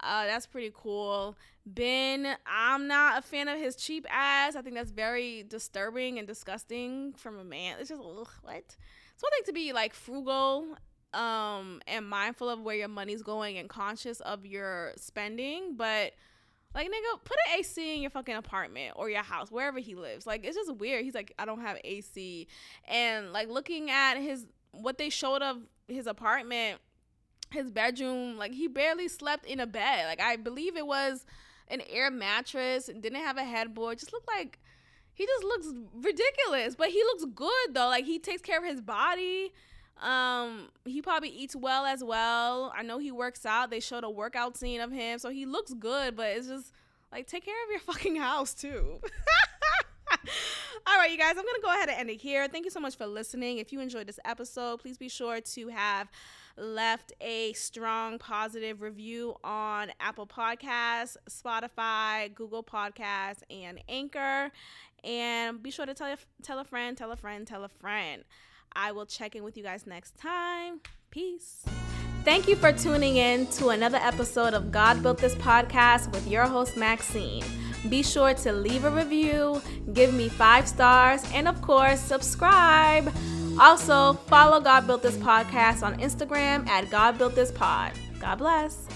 Uh, that's pretty cool. Ben, I'm not a fan of his cheap ass. I think that's very disturbing and disgusting from a man. It's just ugh, what? It's one thing to be like frugal um, and mindful of where your money's going and conscious of your spending, but like nigga, put an AC in your fucking apartment or your house, wherever he lives. Like it's just weird. He's like, I don't have AC. And like looking at his what they showed of his apartment, his bedroom, like he barely slept in a bed. Like I believe it was an air mattress, and didn't have a headboard, just looked like he just looks ridiculous. But he looks good though. Like he takes care of his body um, he probably eats well as well. I know he works out. They showed a workout scene of him, so he looks good. But it's just like take care of your fucking house too. All right, you guys, I'm gonna go ahead and end it here. Thank you so much for listening. If you enjoyed this episode, please be sure to have left a strong positive review on Apple Podcasts, Spotify, Google Podcasts, and Anchor. And be sure to tell tell a friend, tell a friend, tell a friend. I will check in with you guys next time. Peace. Thank you for tuning in to another episode of God Built This podcast with your host, Maxine. Be sure to leave a review, give me five stars, and of course, subscribe. Also, follow God Built This podcast on Instagram at God Built This Pod. God bless.